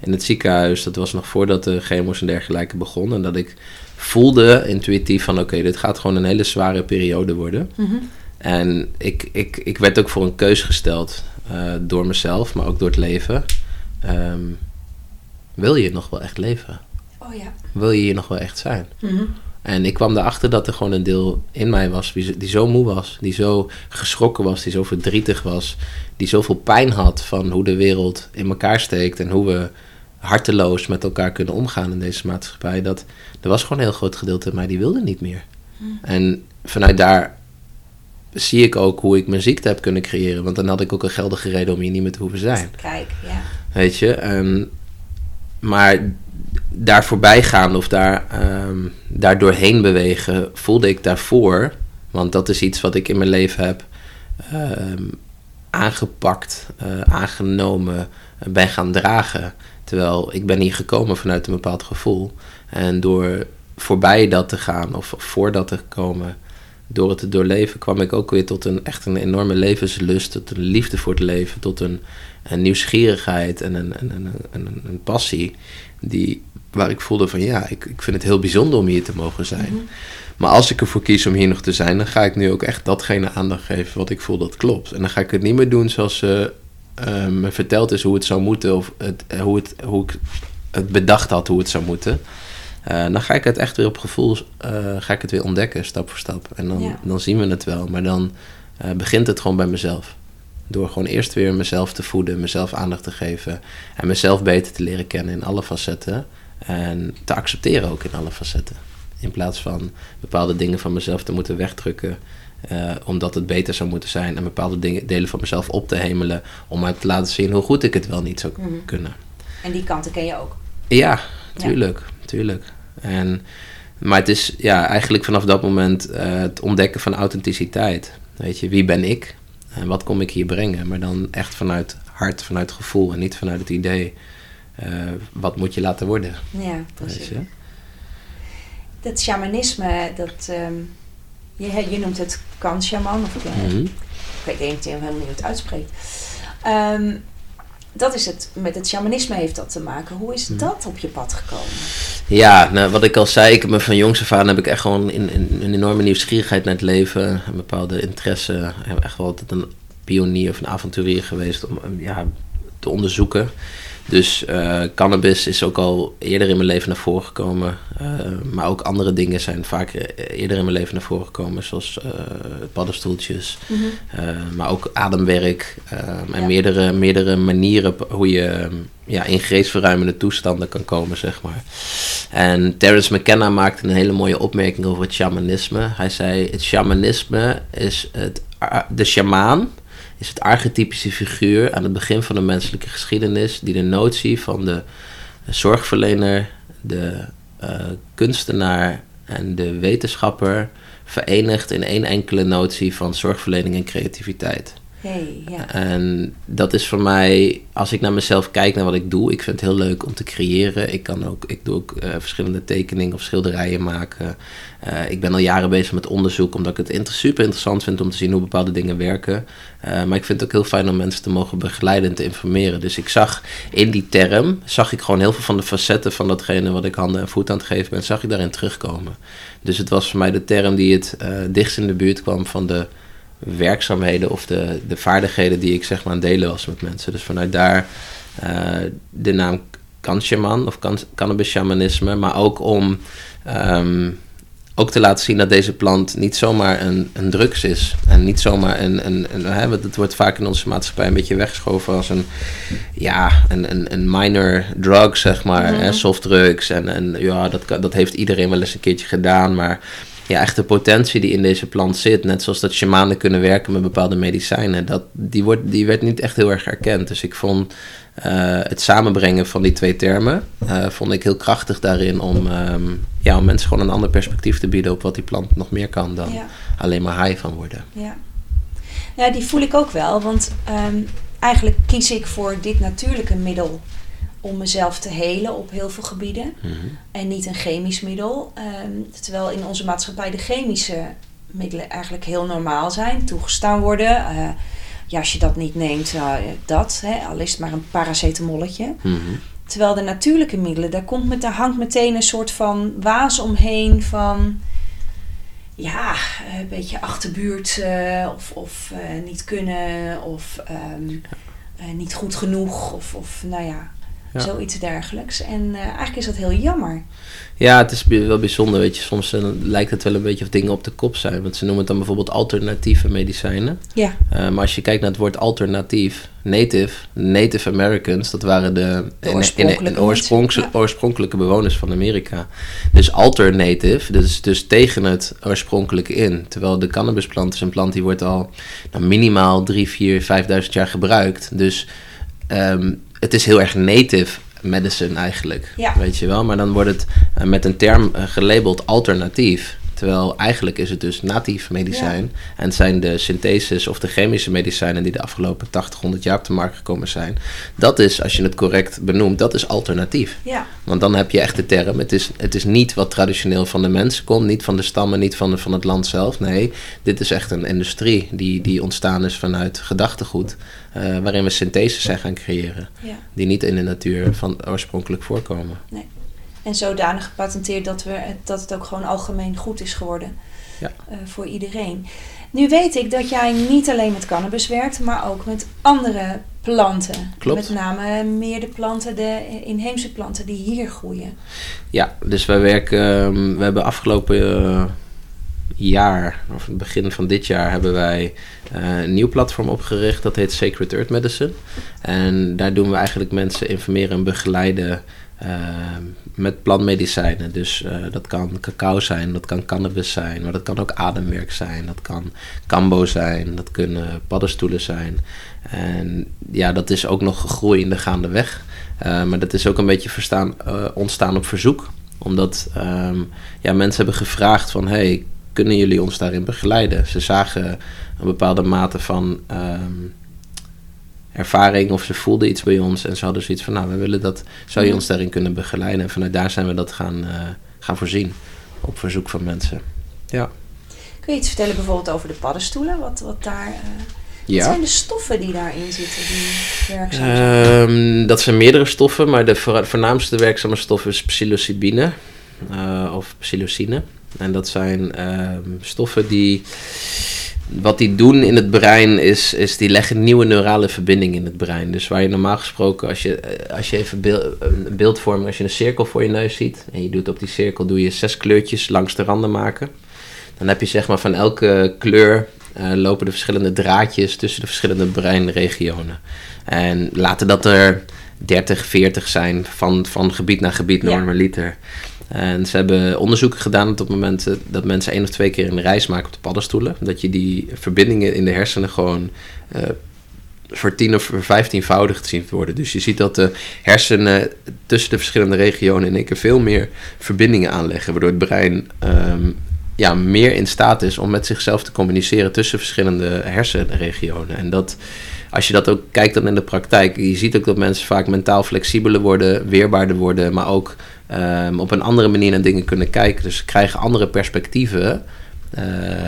in het ziekenhuis. Dat was nog voordat de chemo's en dergelijke begonnen. Dat ik voelde intuïtief van oké, dit gaat gewoon een hele zware periode worden. Mhm. En ik, ik, ik werd ook voor een keus gesteld. eh, door mezelf, maar ook door het leven. Ehm, wil je nog wel echt leven? Oh ja. Wil je hier nog wel echt zijn? Mhm. En ik kwam erachter dat er gewoon een deel in mij was die, zo- die zo moe was, die zo geschrokken was, die zo verdrietig was, die zoveel pijn had van hoe de wereld in elkaar steekt en hoe we harteloos met elkaar kunnen omgaan in deze maatschappij. Dat er was gewoon een heel groot gedeelte in mij die wilde niet meer. En vanuit daar zie ik ook hoe ik mijn ziekte heb kunnen creëren, want dan had ik ook een geldige reden om hier niet meer te hoeven zijn. Kijk, ja. Weet je, en, maar daar voorbij gaan of daar, ehm, daar doorheen bewegen, voelde ik daarvoor, want dat is iets wat ik in mijn leven heb ehm, aangepakt, eh, aangenomen, eh, ben gaan dragen. Terwijl ik ben hier gekomen vanuit een bepaald gevoel. En door voorbij dat te gaan of voor dat te komen, door het te doorleven, kwam ik ook weer tot een echt een enorme levenslust, tot een liefde voor het leven, tot een, een nieuwsgierigheid en een, een, een, een, passie. Die, waar ik voelde van ja, ik, ik vind het heel bijzonder om hier te mogen zijn. Maar als ik ervoor kies om hier nog te zijn, dan ga ik nu ook echt datgene aandacht geven wat ik voel dat klopt. En dan ga ik het niet meer doen zoals ze eh, me verteld is hoe het zou moeten, of het, eh, hoe, het, hoe ik het bedacht had hoe het zou moeten. Eh, dan ga ik het echt weer op gevoel, eh, ga ik het weer ontdekken, stap voor stap. En dan, Ja. dan zien we het wel. Maar dan eh, begint het gewoon bij mezelf. Door gewoon eerst weer mezelf te voeden, mezelf aandacht te geven. En mezelf beter te leren kennen in alle facetten. En te accepteren ook in alle facetten. In plaats van bepaalde dingen van mezelf te moeten wegdrukken. omdat het beter zou moeten zijn. En bepaalde dingen, delen van mezelf op te hemelen. Om maar te laten zien hoe goed ik het wel niet zou Mhm. kunnen. En die kanten ken je ook. Ja, tuurlijk, tuurlijk. En, maar het is ja, eigenlijk vanaf dat moment eh, het ontdekken van authenticiteit. Weet je, wie ben ik? En wat kom ik hier brengen? Maar dan echt vanuit hart, vanuit gevoel en niet vanuit het idee. eh, wat moet je laten worden? Ja, precies. Dat shamanisme, dat, ehm, je, je noemt het kan-shaman, of ik, Mhm. ik weet niet hoe het uitspreekt. Ehm, dat is het, met het shamanisme heeft dat te maken. Hoe is Mhm. dat op je pad gekomen? Ja, nou, wat ik al zei, ik heb me van jongs af aan heb ik echt gewoon in, in- een enorme nieuwsgierigheid naar het leven, een bepaalde interesse. Ik heb echt wel altijd een pionier of een avonturier geweest om ja, te onderzoeken. Dus eh, cannabis is ook al eerder in mijn leven naar voren gekomen. eh, maar ook andere dingen zijn vaak eh, eerder in mijn leven naar voren gekomen, zoals paddenstoeltjes. Eh, maar ook ademwerk eh, en Ja. meerdere, meerdere manieren hoe je ja, in geestverruimende toestanden kan komen, zeg maar. En Terence McKenna maakte een hele mooie opmerking over het shamanisme. Hij zei, het shamanisme is het, de shamaan is het archetypische figuur aan het begin van de menselijke geschiedenis die de notie van de zorgverlener, de eh, kunstenaar en de wetenschapper verenigt in één enkele notie van zorgverlening en creativiteit. Hey, ja. En dat is voor mij, als ik naar mezelf kijk, naar wat ik doe, ik vind het heel leuk om te creëren. Ik, kan ook, ik doe ook eh, verschillende tekeningen of schilderijen maken. Eh, ik ben al jaren bezig met onderzoek, omdat ik het inter- super interessant vind om te zien hoe bepaalde dingen werken. Eh, maar ik vind het ook heel fijn om mensen te mogen begeleiden en te informeren. Dus ik zag in die term, zag ik gewoon heel veel van de facetten van datgene wat ik handen en voet aan het geven ben, zag ik daarin terugkomen. Dus het was voor mij de term die het dichtst in de buurt kwam van de werkzaamheden of de, de vaardigheden die ik zeg maar aan het delen was met mensen. Dus vanuit daar eh, de naam kanshaman of kan, cannabis shamanisme, maar ook om ehm, ook te laten zien dat deze plant niet zomaar een, een drugs is. En niet zomaar een, een, een hè, want het wordt vaak in onze maatschappij een beetje weggeschoven als een, ja, een, een, een minor drug, zeg maar. Mhm. hè, softdrugs. En, en ja, dat, dat heeft iedereen wel eens een keertje gedaan. Maar ja, echt de potentie die in deze plant zit, net zoals dat shamanen kunnen werken met bepaalde medicijnen, dat, die, wordt, die werd niet echt heel erg erkend. Dus ik vond eh, het samenbrengen van die twee termen, uh, vond ik heel krachtig daarin om, ehm, ja, om mensen gewoon een ander perspectief te bieden op wat die plant nog meer kan dan alleen maar high van worden. Ja. ja, die voel ik ook wel, want ehm, eigenlijk kies ik voor dit natuurlijke middel om mezelf te helen op heel veel gebieden. Mhm. En niet een chemisch middel. Ehm, terwijl in onze maatschappij de chemische middelen eigenlijk heel normaal zijn, toegestaan worden. Uh, ja, als je dat niet neemt, uh, dat, hè, al is het maar een paracetamolletje. Mhm. Terwijl de natuurlijke middelen, daar, komt met, daar hangt meteen een soort van waas omheen van ja, een beetje achterbuurt uh, of, of niet kunnen of um, niet goed genoeg of, of nou ja, Zoiets dergelijks. En uh, eigenlijk is dat heel jammer. Ja, het is wel bijzonder. Weet je, soms uh, lijkt het wel een beetje of dingen op de kop zijn. Want ze noemen het dan bijvoorbeeld alternatieve medicijnen. Ja. Uh, maar als je kijkt naar het woord alternatief, native, Native Americans, dat waren de, de oorspronkelijke, in, oorspronkelijke, ja. oorspronkelijke bewoners van Amerika. Dus alternative, dus, dus tegen het oorspronkelijke in. Terwijl de cannabisplant is een plant die wordt al nou, minimaal 3, 4, 5.000 jaar gebruikt. Dus um, het is heel erg native medicine eigenlijk. Ja. Weet je wel, maar dan wordt het uh, met een term uh, gelabeld alternatief. Terwijl eigenlijk is het dus natief medicijn. En zijn de syntheses of de chemische medicijnen die de afgelopen 80, 100 jaar op de markt gekomen zijn. Dat is, als je het correct benoemt, dat is alternatief. Ja. Want dan heb je echt de term. Het is, het is niet wat traditioneel van de mensen komt. Niet van de stammen, niet van, de, van het land zelf. Nee, dit is echt een industrie die, die ontstaan is vanuit gedachtegoed. Uh, waarin we syntheses zijn gaan creëren. Ja. Die niet in de natuur van oorspronkelijk voorkomen. Nee. En zodanig gepatenteerd dat, we, dat het ook gewoon algemeen goed is geworden ja. uh, voor iedereen. Nu weet ik dat jij niet alleen met cannabis werkt, maar ook met andere planten. Klopt. Met name meer de planten, de inheemse planten die hier groeien. Ja, dus wij werken, um, we hebben afgelopen uh, jaar, of het begin van dit jaar, hebben wij een nieuw platform opgericht. Dat heet Sacred Earth Medicine. En daar doen we eigenlijk mensen informeren en begeleiden Ehm, met plantmedicijnen. Dus uh, dat kan cacao zijn, dat kan cannabis zijn, maar dat kan ook ademwerk zijn, dat kan kambo zijn, dat kunnen paddenstoelen zijn. En ja, dat is ook nog gegroeid gaandeweg. Uh, maar dat is ook een beetje verstaan, ontstaan op verzoek. Omdat um, ja, mensen hebben gevraagd van, hey, kunnen jullie ons daarin begeleiden? Ze zagen een bepaalde mate van... Um, ervaring of ze voelden iets bij ons en ze hadden zoiets van, nou, we willen dat, zou je ons daarin kunnen begeleiden? En vanuit daar zijn we dat gaan, uh, gaan voorzien op verzoek van mensen. Ja. Kun je iets vertellen bijvoorbeeld over de paddenstoelen? Wat, wat daar... Uh, ja. Wat zijn de stoffen die daarin zitten die werkzaam zijn? Um, dat zijn meerdere stoffen, maar de voornaamste werkzame stof is psilocybine uh, of psilocine. En dat zijn uh, stoffen die wat die doen in het brein is, is die leggen nieuwe neurale verbindingen in het brein. Dus waar je normaal gesproken, als je, eh, als je even beeld, een beeld vormt, als je een cirkel voor je neus ziet en je doet op die cirkel doe je zes kleurtjes langs de randen maken. Dan heb je zeg maar van elke kleur uh, lopen de verschillende draadjes tussen de verschillende breinregionen. En laten dat er 30, 40 zijn van, van gebied naar gebied normaliter. En ze hebben onderzoeken gedaan op het moment dat mensen één of twee keer een reis maken op de paddenstoelen. Dat je die verbindingen in de hersenen gewoon uh, voor tien of vijftienvoudig ziet worden. Dus je ziet dat de hersenen tussen de verschillende regionen in één keer veel meer verbindingen aanleggen. Waardoor het brein um, ja, meer in staat is om met zichzelf te communiceren tussen verschillende hersenregionen. En dat, als je dat ook kijkt dan in de praktijk, je ziet ook dat mensen vaak mentaal flexibeler worden, weerbaarder worden, maar ook um, op een andere manier naar dingen kunnen kijken. Dus ze krijgen andere perspectieven.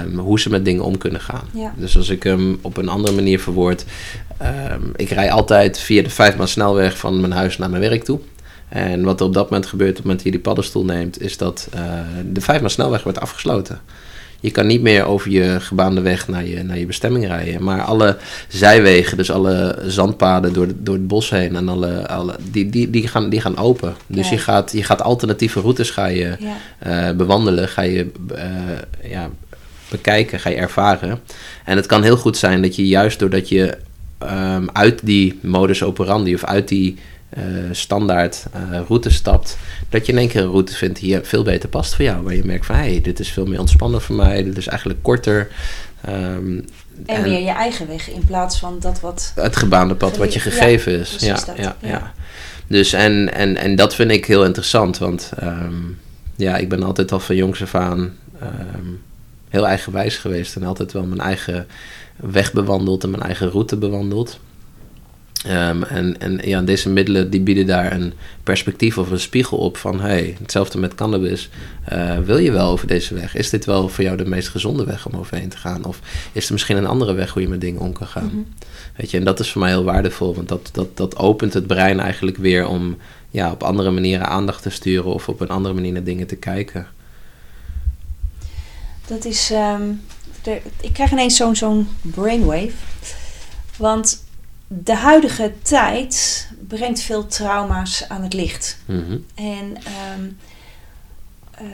Um, hoe ze met dingen om kunnen gaan. Ja. Dus als ik hem op een andere manier verwoord. Um, ik rij altijd via de vijfmaal snelweg van mijn huis naar mijn werk toe. En wat er op dat moment gebeurt, op het moment dat je die paddenstoel neemt, is dat uh, de vijfmaal snelweg wordt afgesloten. Je kan niet meer over je gebaande weg naar je, naar je bestemming rijden. Maar alle zijwegen, dus alle zandpaden door, door het bos heen, en alle, alle, die, die, die, gaan, die gaan open. Dus je, gaat, je gaat alternatieve routes ga je, uh, bewandelen, ga je uh, ja, bekijken, ga je ervaren. En het kan heel goed zijn dat je juist doordat je um, uit die modus operandi of uit die uh, standaard uh, route stapt, dat je in één keer een route vindt die veel beter past voor jou. Waar je merkt van, hé, hey, dit is veel meer ontspannen voor mij, dit is eigenlijk korter. Um, en, meer je eigen weg in plaats van dat wat... Het gebaande pad wat je gegeven ja, is. Ja, ja, ja, Dus en, en, en dat vind ik heel interessant, want um, ja, ik ben altijd al van jongs af aan um, heel eigenwijs geweest en altijd wel mijn eigen weg bewandeld en mijn eigen route bewandeld. Um, en, en ja, deze middelen die bieden daar een perspectief of een spiegel op van hey, hetzelfde met cannabis. Uh, wil je wel over deze weg? Is dit wel voor jou de meest gezonde weg om overheen te gaan? Of is er misschien een andere weg hoe je met dingen om kan gaan? Mm -hmm. Weet je, en dat is voor mij heel waardevol, want dat, dat, dat opent het brein eigenlijk weer om ja, op andere manieren aandacht te sturen of op een andere manier naar dingen te kijken. Dat is, um, de, ik krijg ineens zo'n zo'n brainwave. Want de huidige tijd brengt veel trauma's aan het licht. Mm -hmm. En um, uh,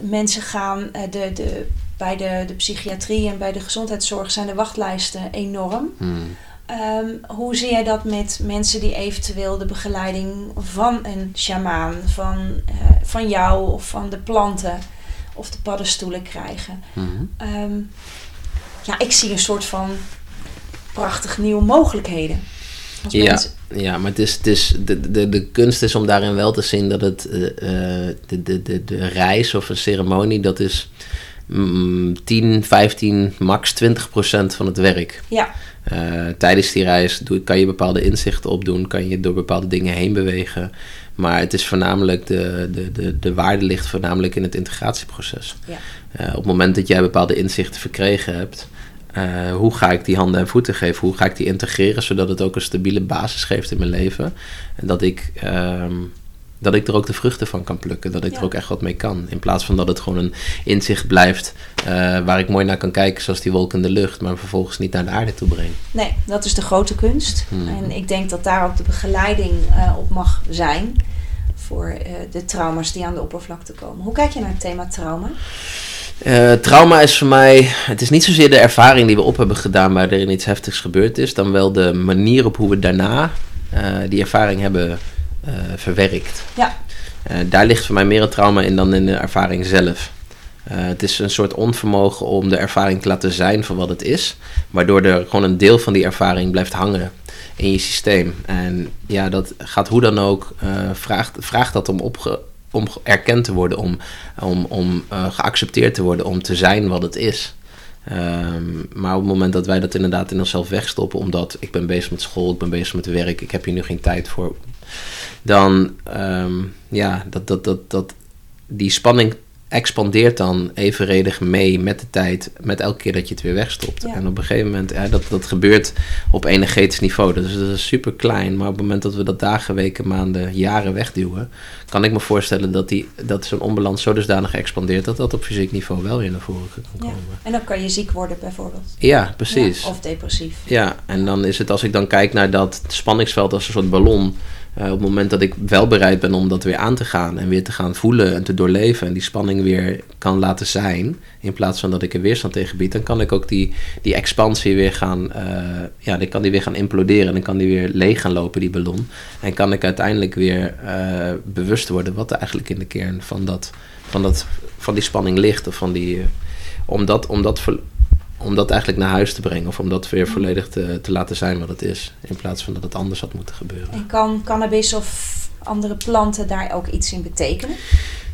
mensen gaan uh, de, de, bij de, de psychiatrie en bij de gezondheidszorg zijn de wachtlijsten enorm. Mm. Um, hoe zie jij dat met mensen die eventueel de begeleiding van een sjamaan, van, uh, van jou of van de planten of de paddenstoelen krijgen? Mm -hmm. um, ja, ik zie een soort van prachtig nieuwe mogelijkheden. Als Ja, mensen- ja, maar het is, het is, de, de, de kunst is om daarin wel te zien dat het eh, eh, de, de, de, de reis of een ceremonie, dat is mm, 10, 15, max 20 procent van het werk. ja, Eh, tijdens die reis doe, kan je bepaalde inzichten opdoen, kan je door bepaalde dingen heen bewegen. Maar het is voornamelijk, de, de, de, de waarde ligt voornamelijk in het integratieproces. Ja. Op het moment dat jij bepaalde inzichten verkregen hebt, eh, hoe ga ik die handen en voeten geven? Hoe ga ik die integreren zodat het ook een stabiele basis geeft in mijn leven? En dat ik, ehm, dat ik er ook de vruchten van kan plukken, dat ik Ja. er ook echt wat mee kan. In plaats van dat het gewoon een inzicht blijft eh, waar ik mooi naar kan kijken, zoals die wolk in de lucht, maar vervolgens niet naar de aarde toe breng. nee, dat is de grote kunst. Hmm. En ik denk dat daar ook de begeleiding eh, op mag zijn voor de trauma's die aan de oppervlakte komen. Hoe kijk je naar het thema trauma? Eh, trauma is voor mij, het is niet zozeer de ervaring die we op hebben gedaan waar er iets heftigs gebeurd is, dan wel de manier op hoe we daarna eh, die ervaring hebben eh, verwerkt. Ja. Daar ligt voor mij meer een trauma in dan in de ervaring zelf. Het is een soort onvermogen om de ervaring te laten zijn voor wat het is, waardoor er gewoon een deel van die ervaring blijft hangen in je systeem. En ja, dat gaat hoe dan ook, vraagt, vraagt dat om, opge, om erkend te worden, om, om, om eh, geaccepteerd te worden, om te zijn wat het is. Ehm, maar op het moment dat wij dat inderdaad in onszelf wegstoppen, omdat ik ben bezig met school, ik ben bezig met werk, ik heb hier nu geen tijd voor, dan ehm, ja, dat, dat, dat, dat, die spanning expandeert dan evenredig mee met de tijd, met elke keer dat je het weer wegstopt. Ja. En op een gegeven moment, ja, dat, dat gebeurt op energetisch niveau. Dus dat is super klein, maar op het moment dat we dat dagen, weken, maanden, jaren wegduwen, kan ik me voorstellen dat, die, dat zo'n onbalans zo dusdanig expandeert dat dat op fysiek niveau wel weer naar voren kan Ja. komen. En dan kan je ziek worden bijvoorbeeld. Ja, precies. Ja, of depressief. Ja, en dan is het als ik dan kijk naar dat spanningsveld als een soort ballon. Eh, op het moment dat ik wel bereid ben om dat weer aan te gaan en weer te gaan voelen en te doorleven en die spanning weer kan laten zijn, in plaats van dat ik er weerstand tegen bied, dan kan ik ook die, die expansie weer gaan, eh, ja, dan kan die weer gaan imploderen en dan kan die weer leeg gaan lopen, die ballon. En kan ik uiteindelijk weer eh, bewust worden wat er eigenlijk in de kern van, dat, van, dat, van die spanning ligt. Of van die, om, dat, om, dat, om dat eigenlijk naar huis te brengen of om dat weer volledig te, te laten zijn wat het is. In plaats van dat het anders had moeten gebeuren. En kan cannabis of andere planten daar ook iets in betekenen?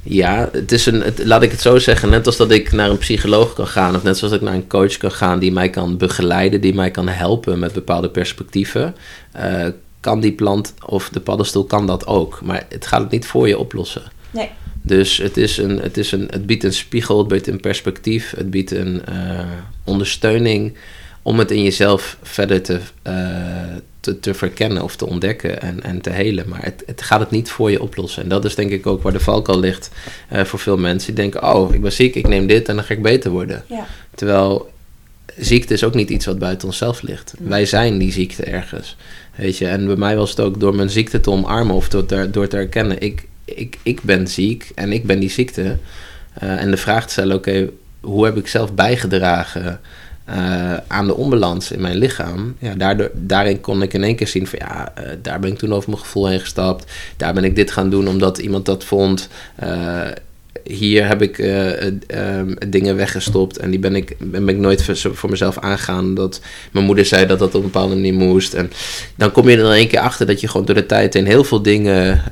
Ja, het is een, het, laat ik het zo zeggen, net als dat ik naar een psycholoog kan gaan, of net zoals ik naar een coach kan gaan die mij kan begeleiden, die mij kan helpen met bepaalde perspectieven, eh, kan die plant of de paddenstoel kan dat ook. Maar het gaat het niet voor je oplossen. Nee. Dus het, is een, het, is een, het biedt een spiegel, het biedt een perspectief, het biedt een eh, ondersteuning om het in jezelf verder te, eh, te, te verkennen of te ontdekken en, en te helen. Maar het, het gaat het niet voor je oplossen. En dat is denk ik ook waar de valkuil ligt eh, voor veel mensen. Die denken, oh, ik ben ziek, ik neem dit en dan ga ik beter worden. Ja. Terwijl ziekte is ook niet iets wat buiten onszelf ligt. Wij zijn die ziekte ergens. Weet je, en bij mij was het ook door mijn ziekte te omarmen of door, te- door te erkennen, ik, ik, ik ben ziek en ik ben die ziekte. Eh, en de vraag te stellen, oké, hoe heb ik zelf bijgedragen uh, aan de onbalans in mijn lichaam. Ja, daardoor, daarin kon ik in één keer zien van ja, uh, daar ben ik toen over mijn gevoel heen gestapt. Daar ben ik dit gaan doen omdat iemand dat vond. Hier heb ik dingen weggestopt en die ben ik, ben ik nooit voor, voor mezelf aangegaan. Dat mijn moeder zei dat dat op een bepaalde manier moest. En dan kom je er in één keer achter dat je gewoon door de tijd in heel veel dingen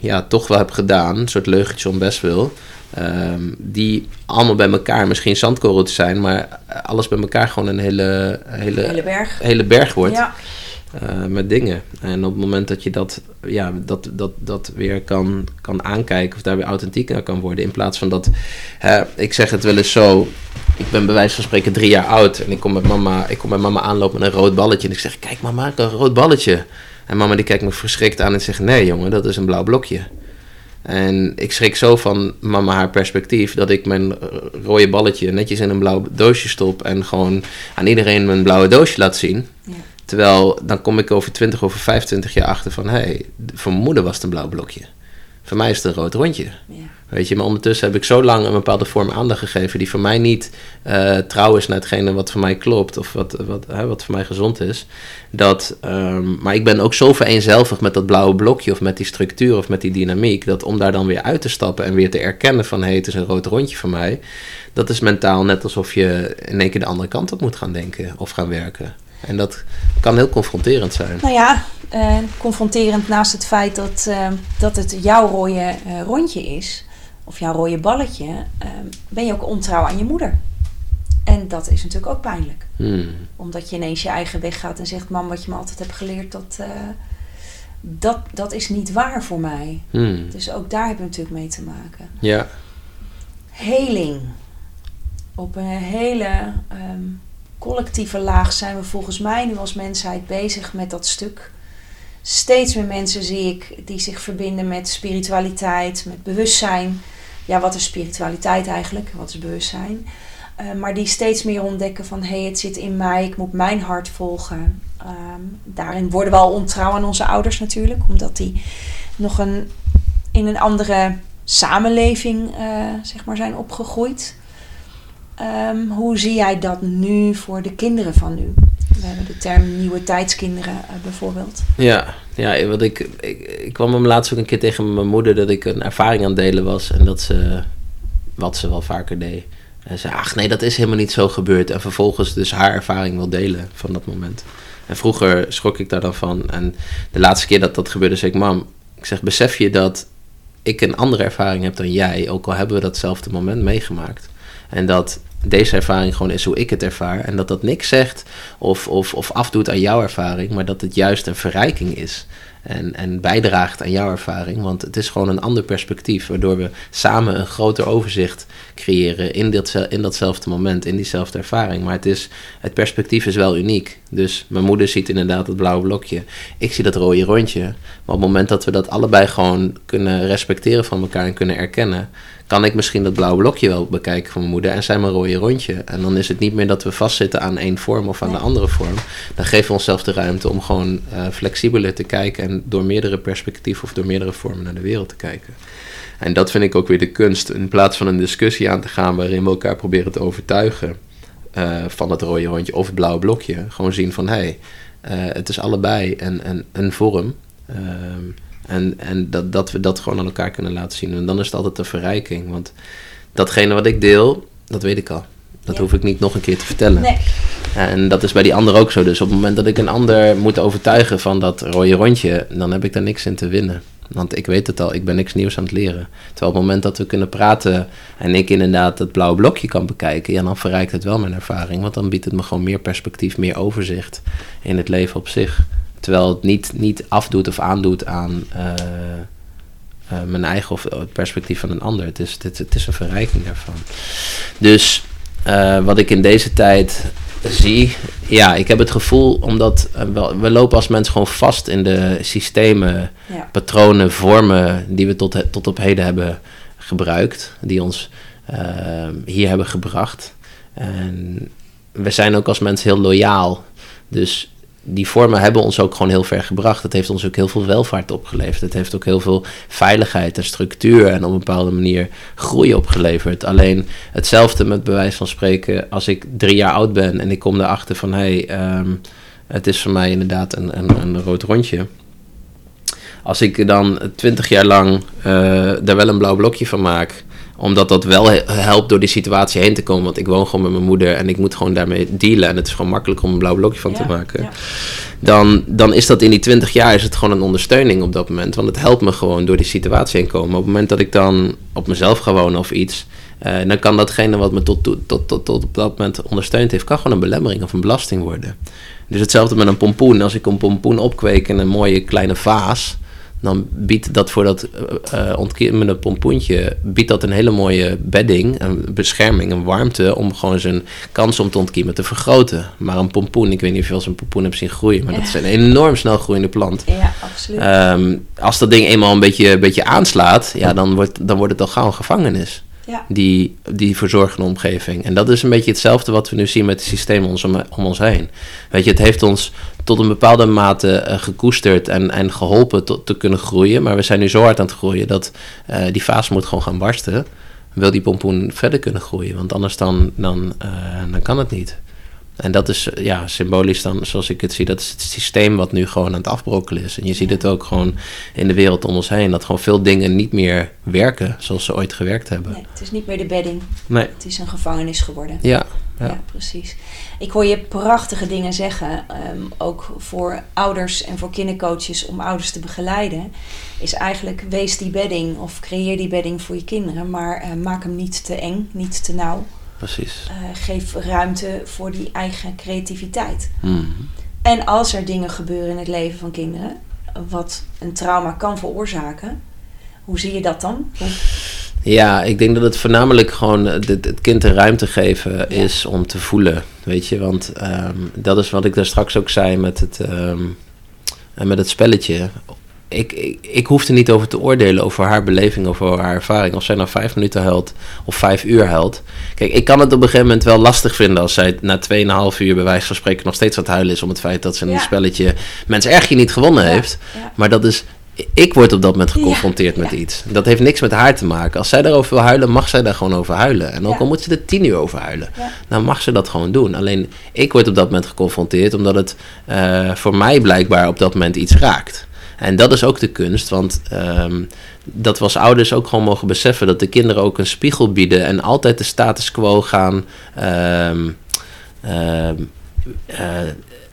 ja, toch wel hebt gedaan. Een soort leugentje om best wil. Um, die allemaal bij elkaar misschien zandkorreltjes zijn, maar alles bij elkaar gewoon een hele, hele, hele berg, hele berg wordt. Ja. Uh, met dingen. En op het moment dat je dat, ja, dat, dat, dat weer kan, kan aankijken of daar weer authentiek kan worden, in plaats van dat, ik zeg het wel eens zo, ik ben bij wijze van spreken drie jaar oud en ik kom met mama, ik kom met mama aanlopen met een rood balletje en ik zeg, kijk mama, een rood balletje. En mama die kijkt me verschrikt aan en zegt, nee jongen, dat is een blauw blokje. En ik schrik zo van mama haar perspectief dat ik mijn rode balletje netjes in een blauw doosje stop en gewoon aan iedereen mijn blauwe doosje laat zien. Ja. Terwijl dan kom ik over 20 of 25 jaar achter van hé, hey, voor mijn moeder was het een blauw blokje. Voor mij is het een rood rondje. Ja. Weet je, maar ondertussen heb ik zo lang een bepaalde vorm aandacht gegeven die voor mij niet uh, trouw is naar hetgene wat voor mij klopt of wat, wat, hè, wat voor mij gezond is. Dat, um, maar ik ben ook zo vereenzelvig met dat blauwe blokje of met die structuur of met die dynamiek, dat om daar dan weer uit te stappen en weer te erkennen van hé, hey, het is een rood rondje voor mij, dat is mentaal net alsof je in één keer de andere kant op moet gaan denken of gaan werken. En dat kan heel confronterend zijn. Nou ja, uh, confronterend naast het feit dat, uh, dat het jouw rode uh, rondje is, of jouw rode balletje, ben je ook ontrouw aan je moeder. En dat is natuurlijk ook pijnlijk. Hmm. Omdat je ineens je eigen weg gaat en zegt: Mam, wat je me altijd hebt geleerd, dat, dat, dat is niet waar voor mij. Hmm. Dus ook daar hebben we natuurlijk mee te maken. Ja. Heling. Op een hele um, collectieve laag zijn we volgens mij nu als mensheid bezig met dat stuk. Steeds meer mensen zie ik die zich verbinden met spiritualiteit, met bewustzijn. Ja, wat is spiritualiteit eigenlijk? Wat is bewustzijn? Uh, maar die steeds meer ontdekken van hé, hey, het zit in mij, ik moet mijn hart volgen. Um, daarin worden we al ontrouw aan onze ouders natuurlijk, omdat die nog een, in een andere samenleving uh, zeg maar zijn opgegroeid. Um, hoe zie jij dat nu voor de kinderen van nu? We hebben de term nieuwe tijdskinderen uh, bijvoorbeeld. Ja, ja wat ik, ik, ik kwam hem laatst ook een keer tegen mijn moeder dat ik een ervaring aan het delen was. En dat ze, wat ze wel vaker deed. En ze ach nee, dat is helemaal niet zo gebeurd. En vervolgens dus haar ervaring wil delen van dat moment. En vroeger schrok ik daar dan van. En de laatste keer dat dat gebeurde, zei ik, mam, ik zeg, besef je dat ik een andere ervaring heb dan jij, ook al hebben we datzelfde moment meegemaakt. En dat deze ervaring gewoon is hoe ik het ervaar. En dat dat niks zegt of, of, of afdoet aan jouw ervaring, maar dat het juist een verrijking is. En, en bijdraagt aan jouw ervaring. Want het is gewoon een ander perspectief. Waardoor we samen een groter overzicht creëren in, dit, in datzelfde moment, in diezelfde ervaring. Maar het, is, het perspectief is wel uniek. Dus mijn moeder ziet inderdaad het blauwe blokje. Ik zie dat rode rondje. Maar op het moment dat we dat allebei gewoon kunnen respecteren van elkaar en kunnen erkennen kan ik misschien dat blauwe blokje wel bekijken van mijn moeder en zijn mijn rode rondje. En dan is het niet meer dat we vastzitten aan één vorm of aan de andere vorm. Dan geven we onszelf de ruimte om gewoon uh, flexibeler te kijken en door meerdere perspectieven of door meerdere vormen naar de wereld te kijken. En dat vind ik ook weer de kunst. In plaats van een discussie aan te gaan waarin we elkaar proberen te overtuigen uh, van het rode rondje of het blauwe blokje. Gewoon zien van hé, hey, uh, het is allebei een, een, een vorm. En, en dat, dat we dat gewoon aan elkaar kunnen laten zien. En dan is het altijd een verrijking. Want datgene wat ik deel, dat weet ik al. Dat hoef ik niet nog een keer te vertellen. Nee. En dat is bij die ander ook zo. Dus op het moment dat ik een ander moet overtuigen van dat rode rondje, dan heb ik daar niks in te winnen. Want ik weet het al, ik ben niks nieuws aan het leren. Terwijl op het moment dat we kunnen praten en ik inderdaad het blauwe blokje kan bekijken, ja, dan verrijkt het wel mijn ervaring. Want dan biedt het me gewoon meer perspectief, meer overzicht in het leven op zich. Terwijl het niet, niet afdoet of aandoet aan uh, uh, mijn eigen of het perspectief van een ander. Het is, het, het is een verrijking daarvan. Dus uh, wat ik in deze tijd zie, ja, ik heb het gevoel, omdat we, we lopen als mensen gewoon vast in de systemen, ja. patronen, vormen die we tot, tot op heden hebben gebruikt, die ons hier hebben gebracht. En we zijn ook als mensen heel loyaal. Dus die vormen hebben ons ook gewoon heel ver gebracht. Het heeft ons ook heel veel welvaart opgeleverd. Het heeft ook heel veel veiligheid en structuur en op een bepaalde manier groei opgeleverd. Alleen hetzelfde met bewijs van spreken, als ik drie jaar oud ben en ik kom erachter van hé, hey, ehm, het is voor mij inderdaad een, een, een rood rondje als ik dan twintig jaar lang uh, daar wel een blauw blokje van maak, omdat dat wel helpt door die situatie heen te komen. Want ik woon gewoon met mijn moeder en ik moet gewoon daarmee dealen. En het is gewoon makkelijk om een blauw blokje van te maken. Ja. Dan, dan is dat in die 20 jaar is het gewoon een ondersteuning op dat moment. Want het helpt me gewoon door die situatie heen komen. Op het moment dat ik dan op mezelf ga wonen of iets. Uh, dan kan datgene wat me tot, tot, tot, tot, tot op dat moment ondersteund heeft, kan gewoon een belemmering of een belasting worden. Dus hetzelfde met een pompoen. Als ik een pompoen opkweek in een mooie kleine vaas dan biedt dat voor dat uh, pompoentje biedt dat een hele mooie bedding, een bescherming, een warmte om gewoon zijn kans om te ontkiemen te vergroten. Maar een pompoen, ik weet niet of je wel eens een pompoen hebt zien groeien, maar dat is een enorm snel groeiende plant. Ja, absoluut. Um, als dat ding eenmaal een beetje, een beetje aanslaat, ja, dan, wordt, dan wordt het al gauw een gevangenis. Ja. Die, die verzorgende omgeving. En dat is een beetje hetzelfde wat we nu zien met het systeem om, om ons heen. Weet je, het heeft ons tot een bepaalde mate uh, gekoesterd en, en geholpen te kunnen groeien. Maar we zijn nu zo hard aan het groeien dat uh, die fase moet gewoon gaan barsten. Wil die pompoen verder kunnen groeien, want anders dan, dan, uh, dan kan het niet. En dat is ja, symbolisch dan, zoals ik het zie, dat is het systeem wat nu gewoon aan het afbrokkelen is. En je ziet het ook gewoon in de wereld om ons heen, dat gewoon veel dingen niet meer werken zoals ze ooit gewerkt hebben. Nee, het is niet meer de bedding. Nee. Het is een gevangenis geworden. Ja, ja. ja precies. Ik hoor je prachtige dingen zeggen, um, ook voor ouders en voor kindercoaches om ouders te begeleiden. Is eigenlijk wees die bedding of creëer die bedding voor je kinderen, maar uh, maak hem niet te eng, niet te nauw precies. Uh, geef ruimte voor die eigen creativiteit. Mm. En als er dingen gebeuren in het leven van kinderen, wat een trauma kan veroorzaken, hoe zie je dat dan? Hoe... Ja, ik denk dat het voornamelijk gewoon het, het kind de ruimte geven ja. is om te voelen, weet je. Want um, dat is wat ik daar straks ook zei met het, um, met het spelletje ik, ik, ik hoef er niet over te oordelen over haar beleving of over haar ervaring. Of zij nou vijf minuten huilt of vijf uur huilt. Kijk, ik kan het op een gegeven moment wel lastig vinden als zij na 2,5 uur bij wijze van spreken nog steeds aan het huilen is om het feit dat ze in ja. een spelletje mensen erg je niet gewonnen ja. heeft. Ja. Maar dat is. Ik word op dat moment geconfronteerd met iets. Dat heeft niks met haar te maken. Als zij daarover wil huilen, mag zij daar gewoon over huilen. En ook al moet ze er tien uur over huilen, dan mag ze dat gewoon doen. Alleen ik word op dat moment geconfronteerd omdat het uh, voor mij blijkbaar op dat moment iets raakt. En dat is ook de kunst, want um, dat we als ouders ook gewoon mogen beseffen dat de kinderen ook een spiegel bieden en altijd de status quo gaan um, uh, uh,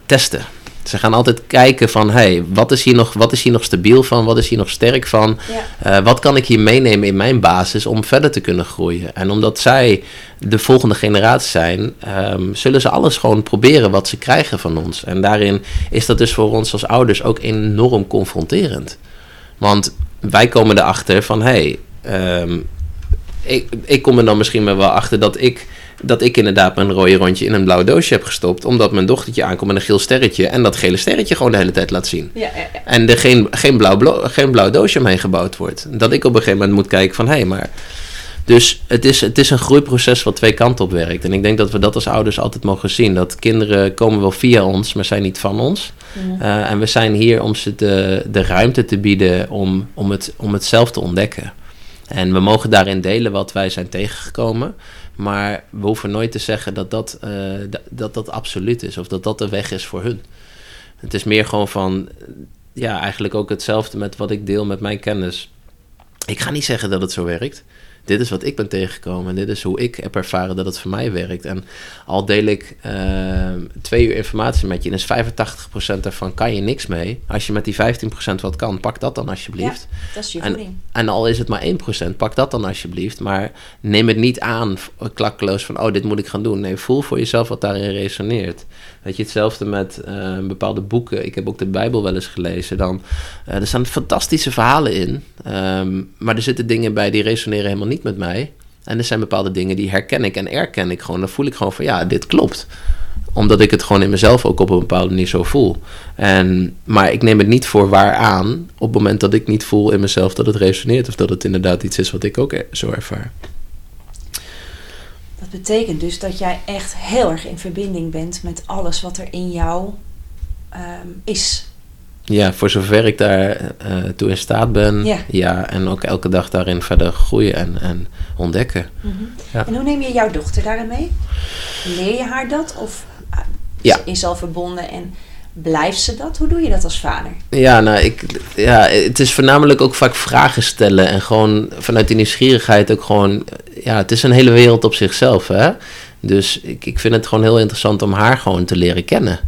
testen. Ze gaan altijd kijken van, hey, wat is hier nog, wat is hier nog stabiel van? Wat is hier nog sterk van? Ja. Uh, wat kan ik hier meenemen in mijn basis om verder te kunnen groeien? En omdat zij de volgende generatie zijn, um, zullen ze alles gewoon proberen wat ze krijgen van ons. En daarin is dat dus voor ons als ouders ook enorm confronterend. Want wij komen erachter van, hey, um, ik, ik kom er dan misschien wel achter dat ik dat ik inderdaad mijn rode rondje in een blauw doosje heb gestopt. Omdat mijn dochtertje aankomt met een geel sterretje. En dat gele sterretje gewoon de hele tijd laat zien. Ja, ja, ja. En er geen, geen, blauw, geen blauw doosje omheen gebouwd wordt. Dat ik op een gegeven moment moet kijken van hé, hey, maar. Dus het is, het is een groeiproces wat twee kanten op werkt. En ik denk dat we dat als ouders altijd mogen zien. Dat kinderen komen wel via ons, maar zijn niet van ons. Ja. Uh, en we zijn hier om ze de, de ruimte te bieden om, om, het, om het zelf te ontdekken. En we mogen daarin delen wat wij zijn tegengekomen. Maar we hoeven nooit te zeggen dat dat, uh, dat dat absoluut is of dat dat de weg is voor hun. Het is meer gewoon van, ja, eigenlijk ook hetzelfde met wat ik deel met mijn kennis. Ik ga niet zeggen dat het zo werkt. Dit is wat ik ben tegengekomen en dit is hoe ik heb ervaren dat het voor mij werkt. En al deel ik uh, twee uur informatie met je, en is 85% daarvan kan je niks mee. Als je met die 15% wat kan, pak dat dan alsjeblieft. Ja, dat is je en, en al is het maar 1%, pak dat dan alsjeblieft. Maar neem het niet aan klakkeloos van, oh, dit moet ik gaan doen. Nee, voel voor jezelf wat daarin resoneert. Weet je, hetzelfde met uh, bepaalde boeken. Ik heb ook de Bijbel wel eens gelezen. Dan, uh, er staan fantastische verhalen in. Um, maar er zitten dingen bij die resoneren helemaal niet met mij. En er zijn bepaalde dingen die herken ik en erken ik gewoon. Dan voel ik gewoon van ja, dit klopt. Omdat ik het gewoon in mezelf ook op een bepaalde manier zo voel. En, maar ik neem het niet voor waar aan op het moment dat ik niet voel in mezelf dat het resoneert. Of dat het inderdaad iets is wat ik ook zo ervaar. Dat betekent dus dat jij echt heel erg in verbinding bent met alles wat er in jou ehm, is. Ja, voor zover ik daar uh, toe in staat ben. Ja. ja. En ook elke dag daarin verder groeien en, en ontdekken. Mhm. Ja. En hoe neem je jouw dochter daarin mee? Leer je haar dat? Of uh, Ja. is ze al verbonden en blijft ze dat? Hoe doe je dat als vader? Ja, nou, ik, ja, het is voornamelijk ook vaak vragen stellen. En gewoon vanuit die nieuwsgierigheid ook gewoon... Ja, het is een hele wereld op zichzelf, hè. Dus ik, ik vind het gewoon heel interessant om haar gewoon te leren kennen.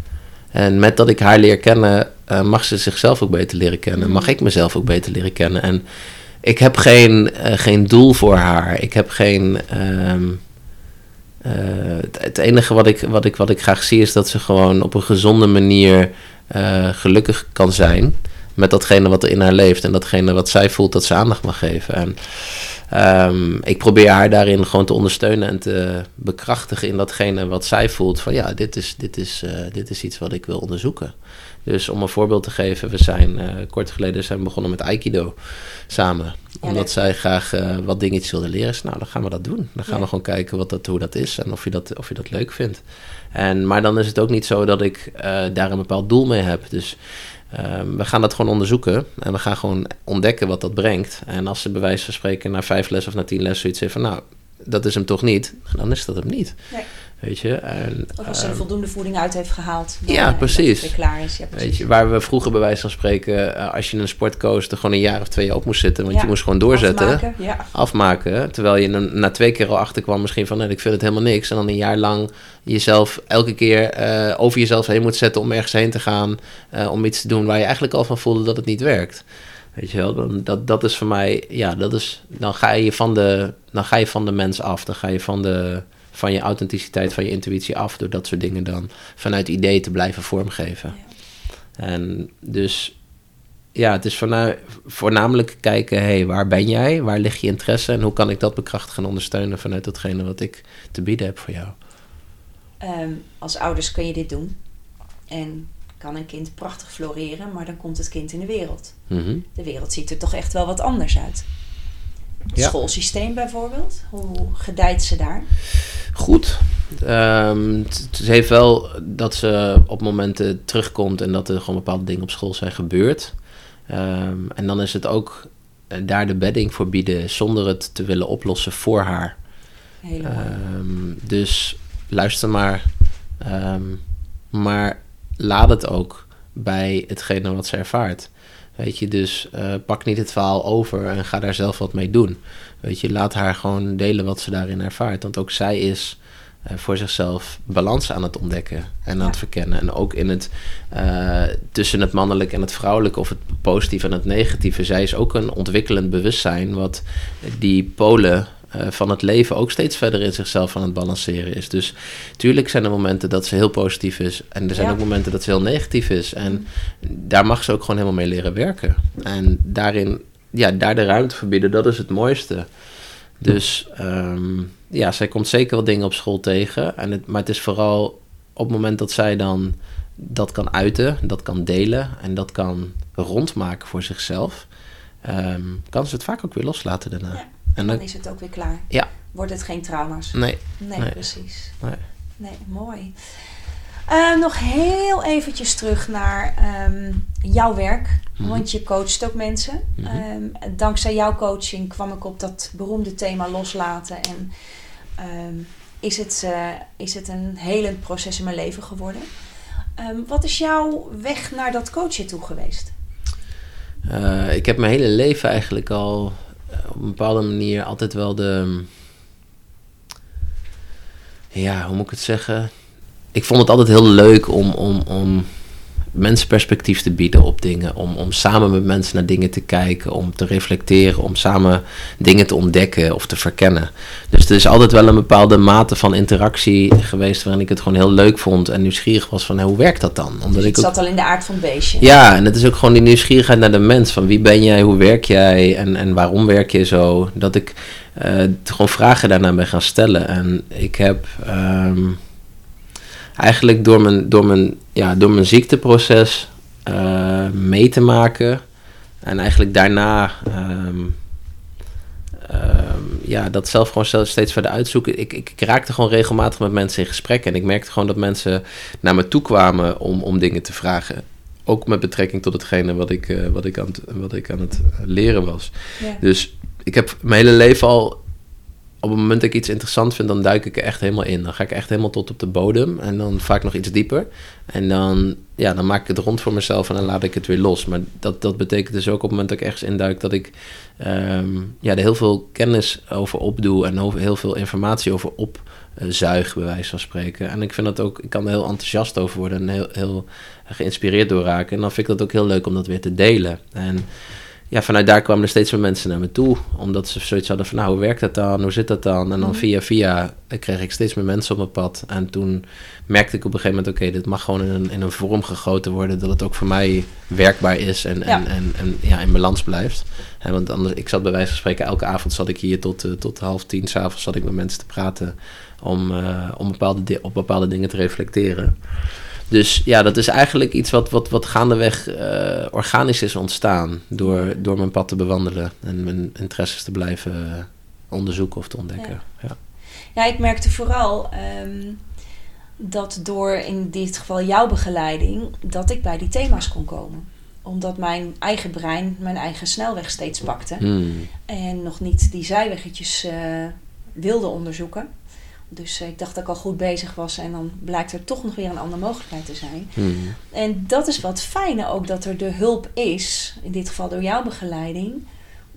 En met dat ik haar leer kennen, uh, mag ze zichzelf ook beter leren kennen. Mag ik mezelf ook beter leren kennen. En ik heb geen, uh, geen doel voor haar. Ik heb geen... Um, uh, het, het, enige wat ik, wat, ik, wat ik graag zie is dat ze gewoon op een gezonde manier gelukkig kan zijn. Met datgene wat er in haar leeft. En datgene wat zij voelt dat ze aandacht mag geven. En um, ik probeer haar daarin gewoon te ondersteunen en te bekrachtigen in datgene wat zij voelt. Van ja, dit is, dit is, uh, dit is iets wat ik wil onderzoeken. Dus om een voorbeeld te geven, we zijn uh, kort geleden zijn begonnen met Aikido samen. Ja, omdat zij graag uh, wat dingetjes wilde leren. Dus nou, dan gaan we dat doen. Dan gaan ja. we gewoon kijken wat dat, hoe dat is en of je dat, of je dat leuk vindt. En, maar dan is het ook niet zo dat ik daar een bepaald doel mee heb. Dus um, we gaan dat gewoon onderzoeken. En we gaan gewoon ontdekken wat dat brengt. En als ze bij wijze van spreken na vijf lessen of na tien lessen zoiets van... nou, dat is hem toch niet, dan is dat hem niet. Nee. Weet je? En, als ze er um, voldoende voeding uit heeft gehaald. Dan, ja, precies. Dat klaar is. Ja, precies. Weet je, waar we vroeger bij wijze van spreken, uh, als je een sport koos, er gewoon een jaar of twee op moest zitten. Want ja. je moest gewoon doorzetten. Afmaken, ja. afmaken. Terwijl je na twee keer al achterkwam misschien van, nee, ik vind het helemaal niks. En dan een jaar lang jezelf elke keer uh, over jezelf heen moet zetten om ergens heen te gaan. Om iets te doen waar je eigenlijk al van voelde dat het niet werkt. Weet je wel, dan, dat, dat is voor mij, ja, dat is, dan ga je van de, dan ga je van de mens af. Dan ga je van de, van je authenticiteit, van je intuïtie af, door dat soort dingen dan vanuit idee te blijven vormgeven. Ja. En dus, ja, het is voornamelijk kijken, hé, hey, waar ben jij? Waar ligt je interesse? En hoe kan ik dat bekrachtigen en ondersteunen vanuit datgene wat ik te bieden heb voor jou? Um, als ouders kun je dit doen. En kan een kind prachtig floreren, maar dan komt het kind in de wereld. Mm -hmm. De wereld ziet er toch echt wel wat anders uit. Het ja. schoolsysteem bijvoorbeeld, hoe gedijt ze daar? Goed. Um, ze heeft wel dat ze op momenten terugkomt en dat er gewoon bepaalde dingen op school zijn gebeurd. Um, en dan is het ook uh, daar de bedding voor bieden zonder het te willen oplossen voor haar. Um, dus luister maar. maar laat het ook bij hetgene wat ze ervaart. Weet je, dus uh, pak niet het verhaal over en ga daar zelf wat mee doen. Weet je, laat haar gewoon delen wat ze daarin ervaart. Want ook zij is uh, voor zichzelf balans aan het ontdekken en aan het verkennen. En ook in het uh, tussen het mannelijke en het vrouwelijke, of het positieve en het negatieve. Zij is ook een ontwikkelend bewustzijn, wat die polen van het leven ook steeds verder in zichzelf aan het balanceren is. Dus tuurlijk zijn er momenten dat ze heel positief is. En er zijn Ja. ook momenten dat ze heel negatief is. En daar mag ze ook gewoon helemaal mee leren werken. En daarin, ja, daar de ruimte voor bieden, dat is het mooiste. Dus ehm, ja, zij komt zeker wat dingen op school tegen. En het, maar het is vooral op het moment dat zij dan dat kan uiten, dat kan delen en dat kan rondmaken voor zichzelf, ehm, kan ze het vaak ook weer loslaten daarna. Ja. En Dan dan, is het ook weer klaar. Ja. Wordt het geen trauma's? nee, Nee, Nee. precies. nee. Nee, mooi. Eh, nog heel eventjes terug naar ehm, jouw werk. Mhm. Want je coacht ook mensen. Mhm. Ehm, dankzij jouw coaching kwam ik op dat beroemde thema loslaten. En ehm, is, het, eh, is het een helend proces in mijn leven geworden. Ehm, wat is jouw weg naar dat coachen toe geweest? Eh, ik heb mijn hele leven eigenlijk al op een bepaalde manier altijd wel de. Ja, hoe moet ik het zeggen? Ik vond het altijd heel leuk om, om, om mensen perspectief te bieden op dingen. Om, om samen met mensen naar dingen te kijken. Om te reflecteren. Om samen dingen te ontdekken of te verkennen. Dus er is altijd wel een bepaalde mate van interactie geweest. waarin ik het gewoon heel leuk vond. En nieuwsgierig was van hoe werkt dat dan? Omdat Dus ik het ook zat al in de aard van het beestje. ja, en het is ook gewoon die nieuwsgierigheid naar de mens. Van wie ben jij, hoe werk jij en, en waarom werk je zo? Dat ik eh, gewoon vragen daarna ben gaan stellen. En ik heb ehm, eigenlijk door mijn, door mijn, ja, door mijn ziekteproces eh, mee te maken. En eigenlijk daarna ehm, ehm, ja, dat zelf gewoon steeds verder uitzoeken. Ik, ik, ik, raakte gewoon regelmatig met mensen in gesprek. En ik merkte gewoon dat mensen naar me toe kwamen om, om dingen te vragen. Ook met betrekking tot hetgene wat ik, uh, wat ik, aan, het, wat ik aan het leren was. Dus ik heb mijn hele leven al op het moment dat ik iets interessant vind, dan duik ik er echt helemaal in. Dan ga ik echt helemaal tot op de bodem en dan vaak nog iets dieper. En dan, ja, dan maak ik het rond voor mezelf en dan laat ik het weer los. Maar dat, dat betekent dus ook op het moment dat ik ergens induik, dat ik um, ja, er heel veel kennis over opdoe en over, heel veel informatie over opzuig, bij wijze van spreken. En ik vind dat ook, ik kan er heel enthousiast over worden en heel, heel geïnspireerd door raken. En dan vind ik dat ook heel leuk om dat weer te delen. En ja, vanuit daar kwamen er steeds meer mensen naar me toe. Omdat ze zoiets hadden van, nou, hoe werkt dat dan? Hoe zit dat dan? En dan mhm. via via kreeg ik steeds meer mensen op mijn pad. En toen merkte ik op een gegeven moment, oké, dit mag gewoon in een, in een vorm gegoten worden. Dat het ook voor mij werkbaar is en, en, en, en, ja, in balans blijft. En want anders, ik zat bij wijze van spreken, elke avond zat ik hier tot, uh, tot half tien s'avonds zat ik met mensen te praten. Om, uh, om bepaalde, op bepaalde dingen te reflecteren. Dus ja, dat is eigenlijk iets wat, wat, wat gaandeweg uh, organisch is ontstaan. Door, door mijn pad te bewandelen en mijn interesses te blijven uh, onderzoeken of te ontdekken. Ja, ja. ja ik merkte vooral um, dat door in dit geval jouw begeleiding, dat ik bij die thema's kon komen omdat mijn eigen brein mijn eigen snelweg steeds pakte. Hmm. En nog niet die zijweggetjes uh, wilde onderzoeken. Dus eh, ik dacht dat ik al goed bezig was en dan blijkt er toch nog weer een andere mogelijkheid te zijn. Hmm. En dat is wat fijne ook dat er de hulp is, in dit geval door jouw begeleiding,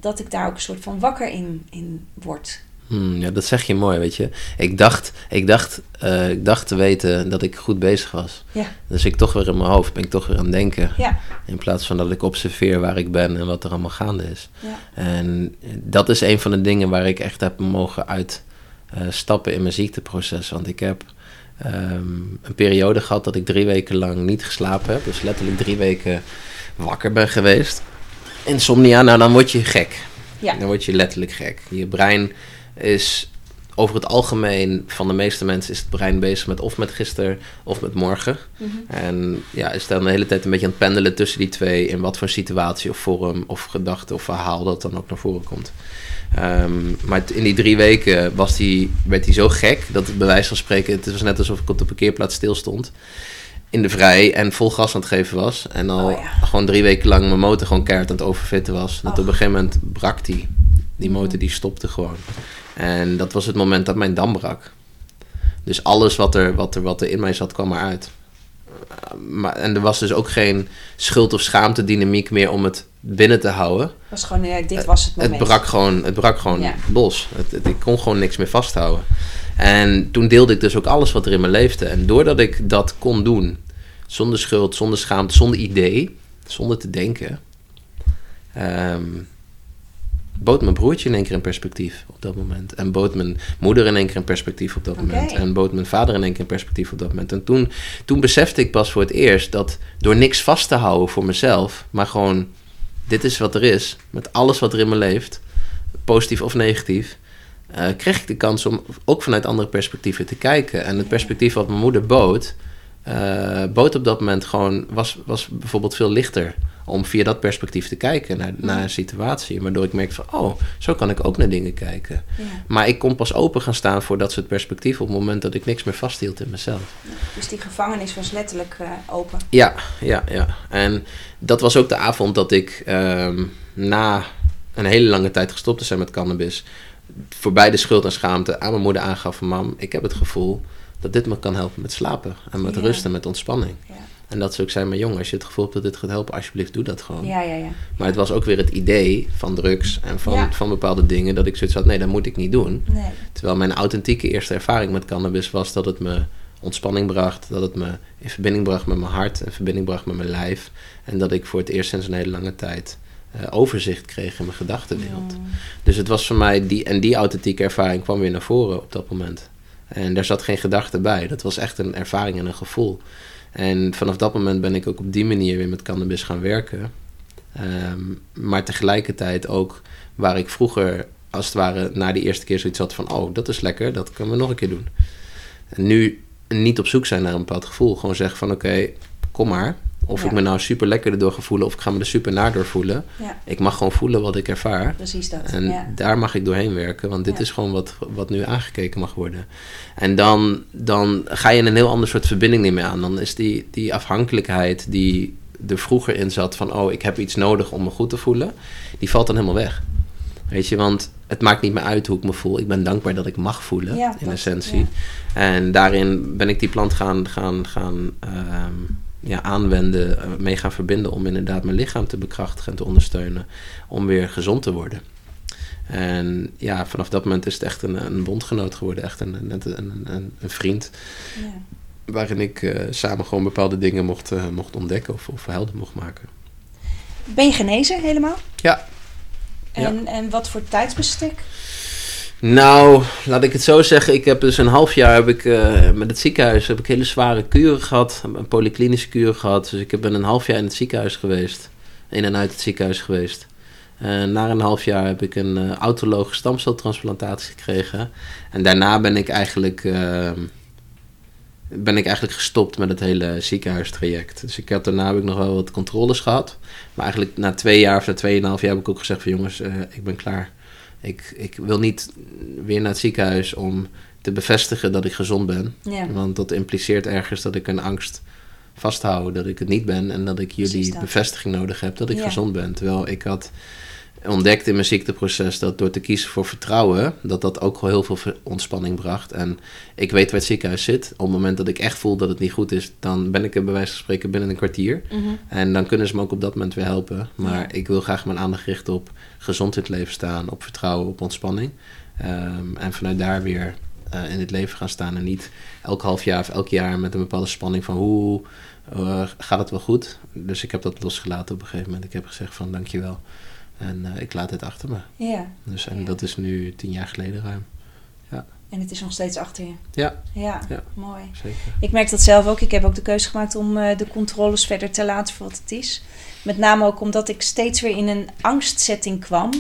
dat ik daar ook een soort van wakker in, in word. Hmm, ja, dat zeg je mooi, weet je. Ik dacht, ik, dacht, uh, ik dacht te weten dat ik goed bezig was. Ja. Dus ik toch weer in mijn hoofd ben ik toch weer aan het denken. Ja. In plaats van dat ik observeer waar ik ben en wat er allemaal gaande is. Ja. En dat is een van de dingen waar ik echt heb mogen uit stappen in mijn ziekteproces. Want ik heb um, een periode gehad dat ik drie weken lang niet geslapen heb. Dus letterlijk drie weken wakker ben geweest. Insomnia, nou dan word je gek. Ja. Dan word je letterlijk gek. Je brein is over het algemeen van de meeste mensen is het brein bezig met of met gisteren of met morgen. Mm -hmm. En ja, is dan de hele tijd een beetje aan het pendelen tussen die twee in wat voor situatie of vorm of gedachte of verhaal dat dan ook naar voren komt. Um, maar in die drie weken was die, werd hij zo gek dat het bij wijze van spreken, het was net alsof ik op de parkeerplaats stil stond. In de vrij en vol gas aan het geven was. En al oh, gewoon drie weken lang mijn motor gewoon keihard aan het overfitten was. Dat op een gegeven moment brak die. Die motor die stopte gewoon. En dat was het moment dat mijn dam brak. Dus alles wat er, wat er, wat er in mij zat kwam eruit. Maar, en er was dus ook geen schuld- of schaamte-dynamiek meer om het binnen te houden. Was gewoon, ja, dit was het moment. Het brak gewoon, het brak gewoon los. Het, ik kon gewoon niks meer vasthouden. En toen deelde ik dus ook alles wat er in me leefde. En doordat ik dat kon doen, zonder schuld, zonder schaamte, zonder idee, zonder te denken, um, bood mijn broertje in één keer een perspectief op dat moment. En bood mijn moeder in één keer een perspectief op dat moment. En bood mijn vader in één keer een perspectief op dat moment. En toen, toen besefte ik pas voor het eerst dat door niks vast te houden voor mezelf, maar gewoon dit is wat er is, met alles wat er in me leeft, positief of negatief, uh, kreeg ik de kans om ook vanuit andere perspectieven te kijken. En het perspectief wat mijn moeder bood, uh, bood op dat moment gewoon, was, was bijvoorbeeld veel lichter om via dat perspectief te kijken naar, naar een situatie. Waardoor ik merk van, oh, zo kan ik ook naar dingen kijken. Ja. Maar ik kon pas open gaan staan voor dat soort perspectieven op het moment dat ik niks meer vasthield in mezelf. dus die gevangenis was letterlijk uh, open? Ja, ja, ja. En dat was ook de avond dat ik um, na een hele lange tijd gestopt te zijn met cannabis, voorbij de schuld en schaamte aan mijn moeder aangaf van, mam, ik heb het gevoel dat dit me kan helpen met slapen en met ja. rust en met ontspanning. Ja. En dat ze ook zijn, maar jong, als je het gevoel hebt dat dit gaat helpen, alsjeblieft doe dat gewoon. Ja, ja, ja. Maar het was ook weer het idee van drugs en van, van bepaalde dingen dat ik zoiets had, nee, dat moet ik niet doen. Nee. Terwijl mijn authentieke eerste ervaring met cannabis was dat het me ontspanning bracht, dat het me in verbinding bracht met mijn hart, in verbinding bracht met mijn lijf. En dat ik voor het eerst sinds een hele lange tijd uh, overzicht kreeg in mijn gedachtenwereld. Dus het was voor mij, die, en die authentieke ervaring kwam weer naar voren op dat moment. En daar zat geen gedachte bij. Dat was echt een ervaring en een gevoel. En vanaf dat moment ben ik ook op die manier weer met cannabis gaan werken. Um, maar tegelijkertijd ook waar ik vroeger, als het ware, na die eerste keer zoiets had van: oh, dat is lekker, dat kunnen we nog een keer doen. En nu niet op zoek zijn naar een bepaald gevoel. Gewoon zeggen van: oké, kom maar. Of Ja. ik me nou super lekker erdoor ga voelen of ik ga me er super naar door voelen. Ja, Ik mag gewoon voelen wat ik ervaar. precies dat. En ja. daar mag ik doorheen werken, want dit is gewoon wat, wat nu aangekeken mag worden. En dan, dan ga je een heel ander soort verbinding niet meer aan. Dan is die, die afhankelijkheid die er vroeger in zat van, oh, ik heb iets nodig om me goed te voelen, die valt dan helemaal weg. Weet je, want het maakt niet meer uit hoe ik me voel. Ik ben dankbaar dat ik mag voelen, Ja, in dat- essentie. ja. En daarin ben ik die plant gaan, gaan, gaan ehm, ja, aanwenden, eh, mee gaan verbinden om inderdaad mijn lichaam te bekrachtigen en te ondersteunen om weer gezond te worden. En ja, vanaf dat moment is het echt een, een bondgenoot geworden, echt een, een, een, een vriend. Ja. Waarin ik eh, samen gewoon bepaalde dingen mocht, eh, mocht ontdekken of, of helder mocht maken. Ben je genezen helemaal? Ja. En, en wat voor tijdsbestek? Nou, laat ik het zo zeggen. Ik heb dus een half jaar heb ik, eh, met het ziekenhuis heb ik hele zware kuren gehad. Een polyklinische kuur gehad. Dus ik ben een half jaar in het ziekenhuis geweest. In en uit het ziekenhuis geweest. En na een half jaar heb ik een eh, autologe stamceltransplantatie gekregen. En daarna ben ik eigenlijk, ben ik eigenlijk gestopt met het hele ziekenhuistraject. Dus ik had, daarna heb ik nog wel wat controles gehad. Maar eigenlijk na twee jaar of na tweeënhalf jaar heb ik ook gezegd van jongens, ik ben klaar. Ik, ik wil niet weer naar het ziekenhuis om te bevestigen dat ik gezond ben. Ja, Want dat impliceert ergens dat ik een angst vasthoud dat ik het niet ben en dat ik jullie dat. bevestiging nodig heb dat ik Ja. gezond ben. Terwijl ik had ontdekt in mijn ziekteproces dat door te kiezen voor vertrouwen, dat dat ook wel heel veel ontspanning bracht. En ik weet waar het ziekenhuis zit. Op het moment dat ik echt voel dat het niet goed is, dan ben ik er bij wijze van spreken binnen een kwartier. Mhm. En dan kunnen ze me ook op dat moment weer helpen. Maar ik wil graag mijn aandacht richten op gezond in het leven staan, op vertrouwen, op ontspanning. Ehm, en vanuit daar weer eh, in het leven gaan staan. En niet elk half jaar of elk jaar met een bepaalde spanning van hoe eh, gaat het wel goed. Dus ik heb dat losgelaten op een gegeven moment. Ik heb gezegd van dankjewel. En eh, ik laat het achter me. ja. Dus, en Ja. dat is nu tien jaar geleden ruim. En het is nog steeds achter je. Ja, Ja, Ja. mooi. zeker. Ik merk dat zelf ook. Ik heb ook de keuze gemaakt om eh, de controles verder te laten voor wat het is. Met name ook omdat ik steeds weer in een angstsetting kwam.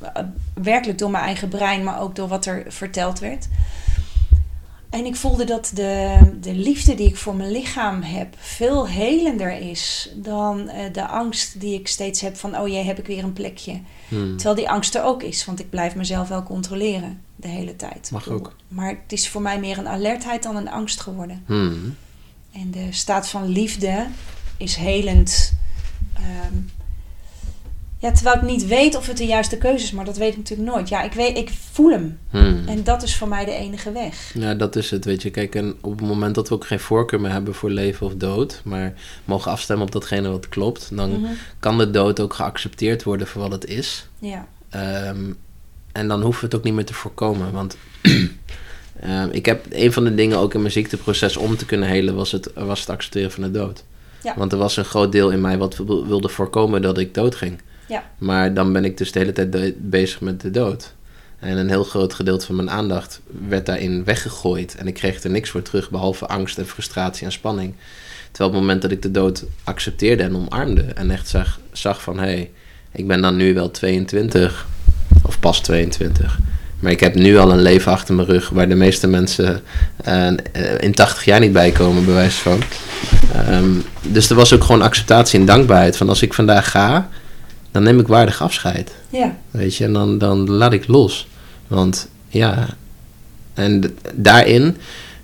Eh, Werkelijk door mijn eigen brein, maar ook door wat er verteld werd. En ik voelde dat de, de liefde die ik voor mijn lichaam heb veel helender is dan eh, de angst die ik steeds heb van, oh jee, heb ik weer een plekje. Hmm. Terwijl die angst er ook is, want ik blijf mezelf wel controleren de hele tijd. Mag ook. Maar het is voor mij meer een alertheid dan een angst geworden. Hmm. En de staat van liefde is helend. Ehm, ja, terwijl ik niet weet of het de juiste keuze is, maar dat weet ik natuurlijk nooit. Ja, ik, weet, ik voel hem. Hmm. En dat is voor mij de enige weg. Ja, dat is het, weet je. Kijk, en op het moment dat we ook geen voorkeur meer hebben voor leven of dood, maar mogen afstemmen op datgene wat klopt, dan Mhm. kan de dood ook geaccepteerd worden voor wat het is. Ja, Ehm, en dan hoeven we het ook niet meer te voorkomen. Want ehm, ik heb een van de dingen ook in mijn ziekteproces om te kunnen helen, was het, was het accepteren van de dood. Ja. Want er was een groot deel in mij wat wil- wilde voorkomen dat ik dood ging. Ja. Maar dan ben ik dus de hele tijd bezig met de dood. En een heel groot gedeelte van mijn aandacht werd daarin weggegooid. En ik kreeg er niks voor terug, behalve angst en frustratie en spanning. Terwijl op het moment dat ik de dood accepteerde en omarmde en echt zag, zag van hé, hey, ik ben dan nu wel 22 of pas 22. Maar ik heb nu al een leven achter mijn rug waar de meeste mensen eh, in 80 jaar niet bij komen, bij wijze van. Ehm, dus er was ook gewoon acceptatie en dankbaarheid van als ik vandaag ga, dan neem ik waardig afscheid. ja, Weet je, en dan, dan laat ik los. Want ja, en daarin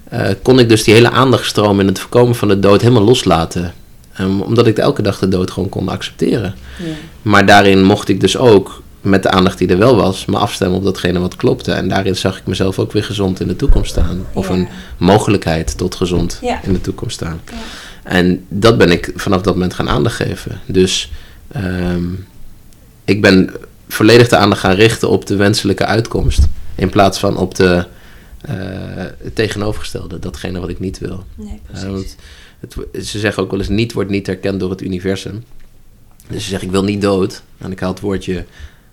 eh, kon ik dus die hele aandachtstroom in het voorkomen van de dood helemaal loslaten. Ehm, omdat ik elke dag de dood gewoon kon accepteren. ja. Maar daarin mocht ik dus ook, met de aandacht die er wel was, me afstemmen op datgene wat klopte. En daarin zag ik mezelf ook weer gezond in de toekomst staan. Of Ja. een mogelijkheid tot gezond Ja. in de toekomst staan. Ja. En dat ben ik vanaf dat moment gaan aandacht geven. Dus ehm, ik ben volledig de aandacht gaan richten op de wenselijke uitkomst. In plaats van op de eh, het tegenovergestelde, datgene wat ik niet wil. Nee, Eh, precies. want het, ze zeggen ook wel eens, niet wordt niet erkend door het universum. Dus ze zeggen, ik wil niet dood. En ik haal het woordje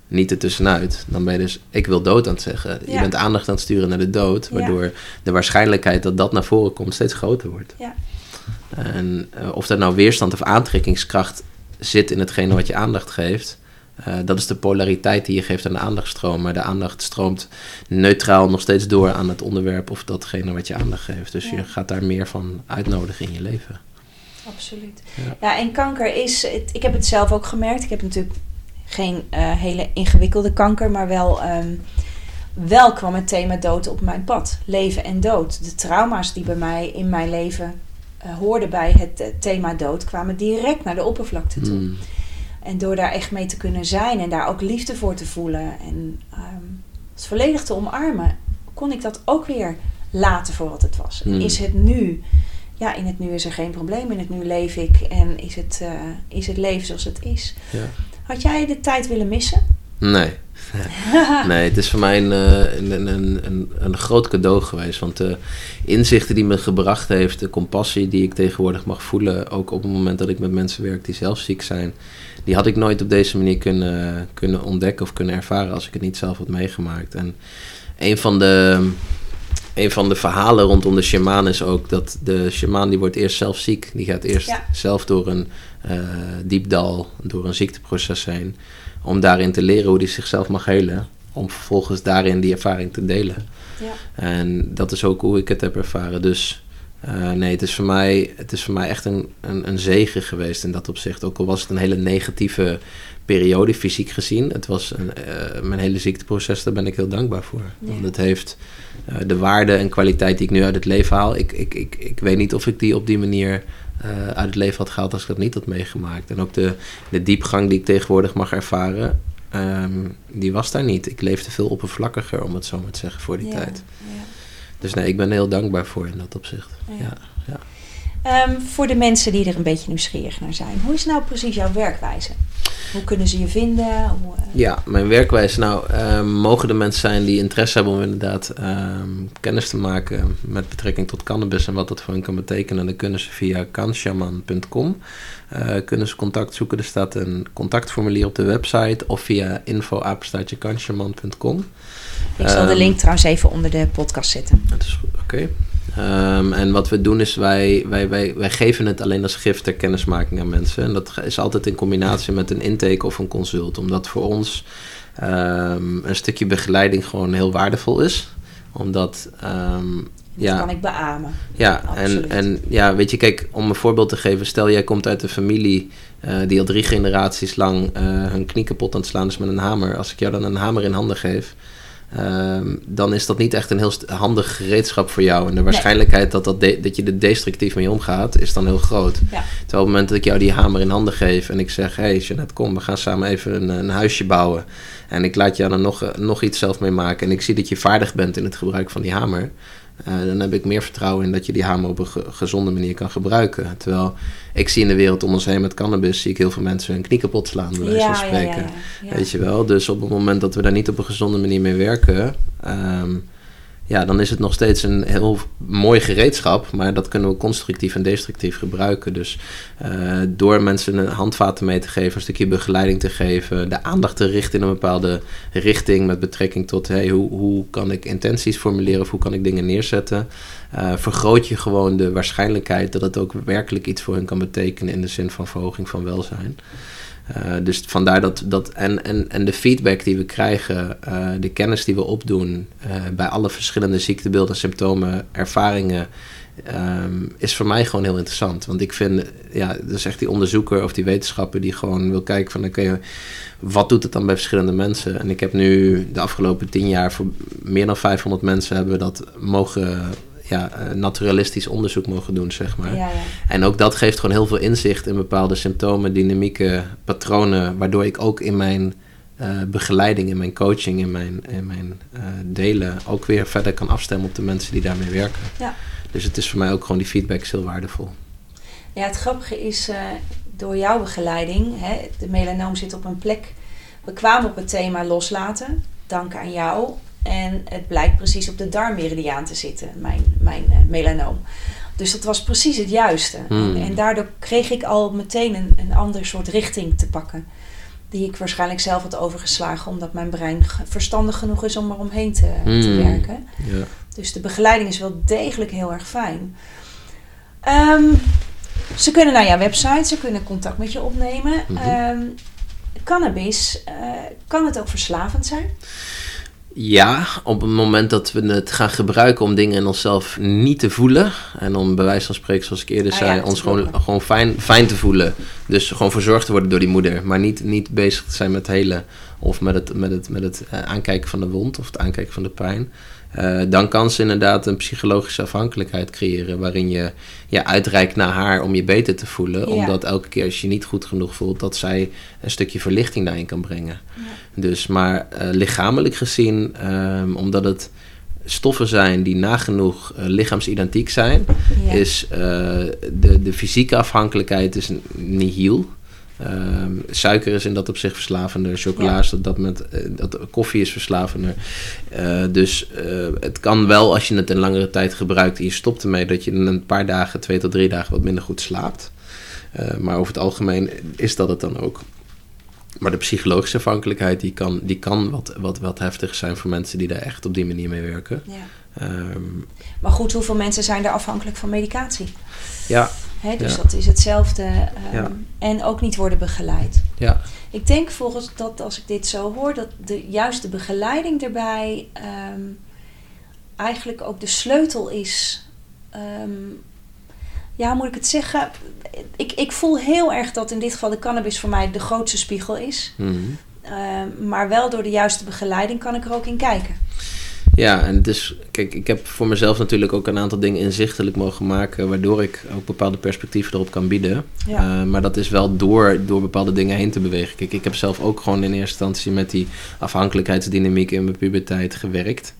niet ertussenuit. Dan ben je dus, ik wil dood aan het zeggen. Je bent aandacht aan het sturen naar de dood. Ja. Waardoor de waarschijnlijkheid dat dat naar voren komt steeds groter wordt. Ja. En eh, of dat nou weerstand of aantrekkingskracht zit in hetgene wat je aandacht geeft... eh, dat is de polariteit die je geeft aan de aandachtstroom. Maar de aandacht stroomt neutraal nog steeds door aan het onderwerp of datgene wat je aandacht geeft. Dus Ja. je gaat daar meer van uitnodigen in je leven. absoluut. Ja. en kanker is, ik heb het zelf ook gemerkt. Ik heb natuurlijk geen uh, hele ingewikkelde kanker, maar wel, um, wel kwam het thema dood op mijn pad. Leven en dood. De trauma's die bij mij in mijn leven uh, hoorden bij het thema dood, kwamen direct naar de oppervlakte toe. Mm. En door daar echt mee te kunnen zijn en daar ook liefde voor te voelen en um, het volledig te omarmen, kon ik dat ook weer laten voor wat het was. Mm. Is het nu, ja, in het nu is er geen probleem, in het nu leef ik en is het, uh, is het leven zoals het is. Ja. Had jij de tijd willen missen? Nee. nee, het is voor mij een, een, een, een, een groot cadeau geweest. Want de inzichten die me gebracht heeft, de compassie die ik tegenwoordig mag voelen, ook op het moment dat ik met mensen werk die zelf ziek zijn, die had ik nooit op deze manier kunnen, kunnen ontdekken of kunnen ervaren als ik het niet zelf had meegemaakt. En een van de, een van de verhalen rondom de shamaan is ook dat de shamaan die wordt eerst zelf ziek. Die gaat eerst zelf door een uh, diep dal, door een ziekteproces heen. Om daarin te leren hoe hij zichzelf mag helen. Om vervolgens daarin die ervaring te delen. Ja. En dat is ook hoe ik het heb ervaren. Dus uh, nee, het is voor mij, het is voor mij echt een, een, een zegen geweest in dat opzicht. Ook al was het een hele negatieve periode, fysiek gezien. Het was een, uh, mijn hele ziekteproces, daar ben ik heel dankbaar voor. Want het heeft uh, de waarde en kwaliteit die ik nu uit het leven haal. Ik, ik, ik, ik weet niet of ik die op die manier uit het leven had gehaald als ik dat niet had meegemaakt. En ook de, de diepgang die ik tegenwoordig mag ervaren, um, die was daar niet. Ik leefde veel oppervlakkiger, om het zo maar te zeggen, voor die ja. tijd. Ja. Dus nee, ik ben heel dankbaar voor in dat opzicht. Ja. ja, Um, voor de mensen die er een beetje nieuwsgierig naar zijn, hoe is nou precies jouw werkwijze? Hoe kunnen ze je vinden? Hoe, uh... Ja, mijn werkwijze. Nou, um, mogen de mensen zijn die interesse hebben om inderdaad um, kennis te maken met betrekking tot cannabis en wat dat voor hen kan betekenen, dan kunnen ze via kanshaman.com uh, kunnen ze contact zoeken. Er staat een contactformulier op de website of via info.kanshaman.com. Ik zal de link trouwens even onder de podcast zetten. Dat is goed, oké. Okay. Um, en wat we doen is wij, wij, wij, wij geven het alleen als gift ter kennismaking aan mensen. En dat is altijd in combinatie met een intake of een consult. Omdat voor ons um, een stukje begeleiding gewoon heel waardevol is. Omdat um, ja. Dat kan ik beamen. Ja, en, en ja, weet je, kijk, om een voorbeeld te geven. Stel, jij komt uit een familie uh, die al drie generaties lang uh, hun knie kapot aan het slaan is met een hamer. Als ik jou dan een hamer in handen geef, Um, dan is dat niet echt een heel handig gereedschap voor jou. En de waarschijnlijkheid dat, dat, dat je er destructief mee omgaat, is dan heel groot. Ja. Terwijl op het moment dat ik jou die hamer in handen geef en ik zeg: Hé, hey, Jeanette, kom, we gaan samen even een, een huisje bouwen. En ik laat jou dan nog, nog iets zelf mee maken. En ik zie dat je vaardig bent in het gebruik van die hamer. Uh, dan heb ik meer vertrouwen in dat je die hamer op een ge gezonde manier kan gebruiken. Terwijl ik zie in de wereld om ons heen met cannabis, zie ik heel veel mensen hun knie kapot slaan, bij wijze van spreken. Ja, ja, Weet je wel? Dus op het moment dat we daar niet op een gezonde manier mee werken, um, ja, dan is het nog steeds een heel mooi gereedschap, maar dat kunnen we constructief en destructief gebruiken. Dus uh, door mensen een handvaten mee te geven, een stukje begeleiding te geven, de aandacht te richten in een bepaalde richting met betrekking tot hey, hoe, hoe kan ik intenties formuleren of hoe kan ik dingen neerzetten, uh, vergroot je gewoon de waarschijnlijkheid dat het ook werkelijk iets voor hen kan betekenen in de zin van verhoging van welzijn. Uh, dus vandaar dat, dat en, en, en de feedback die we krijgen, uh, de kennis die we opdoen uh, bij alle verschillende ziektebeelden, symptomen, ervaringen, um, is voor mij gewoon heel interessant. Want ik vind, ja, is echt die onderzoeker of die wetenschapper die gewoon wil kijken van, oké, okay, wat doet het dan bij verschillende mensen? En ik heb nu de afgelopen tien jaar voor meer dan 500 mensen hebben we dat mogen ja, eh, naturalistisch onderzoek mogen doen, zeg maar. Ja, ja. En ook dat geeft gewoon heel veel inzicht in bepaalde symptomen, dynamieken, patronen, waardoor ik ook in mijn uh, begeleiding, in mijn coaching, in mijn, in mijn uh, delen ook weer verder kan afstemmen op de mensen die daarmee werken. Ja. Dus het is voor mij ook gewoon die feedback heel waardevol. Ja, het grappige is, uh, door jouw begeleiding, hè, de melanoom zit op een plek. We kwamen op het thema loslaten, dank aan jou. En het blijkt precies op de darmmeridiaan te zitten, mijn, mijn uh, melanoom. Dus dat was precies het juiste. Hmm. En, en, daardoor kreeg ik al meteen een, een ander soort richting te pakken. Die ik waarschijnlijk zelf had overgeslagen, omdat mijn brein verstandig genoeg is om er omheen te, hmm. te werken. Ja. Dus de begeleiding is wel degelijk heel erg fijn. Um, ze kunnen naar jouw website, ze kunnen contact met je opnemen. Mm -hmm. um, cannabis, uh, kan het ook verslavend zijn? Ja, op het moment dat we het gaan gebruiken om dingen in onszelf niet te voelen. En om bij wijze van spreken, zoals ik eerder Ah zei, ja, ons gewoon, gewoon fijn, fijn te voelen. Dus gewoon verzorgd te worden door die moeder. Maar niet, niet bezig te zijn met het hele. Of met het, met het, met het eh, aankijken van de wond of het aankijken van de pijn. Eh, dan kan ze inderdaad een psychologische afhankelijkheid creëren. Waarin je ja, uitreikt naar haar om je beter te voelen. Ja. Omdat elke keer als je niet goed genoeg voelt, dat zij een stukje verlichting daarin kan brengen. Dus, maar eh, lichamelijk gezien, ehm, omdat het stoffen zijn die nagenoeg eh, lichaamsidentiek zijn, Ja. is de, de fysieke afhankelijkheid is nihil. Ehm, suiker is in dat opzicht verslavender, chocola Ja. is dat, dat met eh, dat, koffie is verslavender. Eh, dus eh, het kan wel als je het een langere tijd gebruikt en je stopt ermee, dat je in een paar dagen, twee tot drie dagen, wat minder goed slaapt. Maar over het algemeen is dat het dan ook. Maar de psychologische afhankelijkheid die kan, die kan wat, wat, wat heftig zijn voor mensen die daar echt op die manier mee werken. Ja. Ehm, Maar goed, hoeveel mensen zijn er afhankelijk van medicatie? ja, Dus Ja. dat is hetzelfde. ehm, Ja. En ook niet worden begeleid. ja, Ik denk volgens dat als ik dit zo hoor, dat de juiste begeleiding erbij ehm, eigenlijk ook de sleutel is. Ehm, ja, hoe moet ik het zeggen? Ik, ik voel heel erg dat in dit geval de cannabis voor mij de grootste spiegel is. mhm. Maar wel door de juiste begeleiding kan ik er ook in kijken. Ja, en dus, kijk, ik heb voor mezelf natuurlijk ook een aantal dingen inzichtelijk mogen maken, waardoor ik ook bepaalde perspectieven erop kan bieden. Ja. Eh, maar dat is wel door, door bepaalde dingen heen te bewegen. Kijk, ik heb zelf ook gewoon in eerste instantie met die afhankelijkheidsdynamiek in mijn puberteit gewerkt.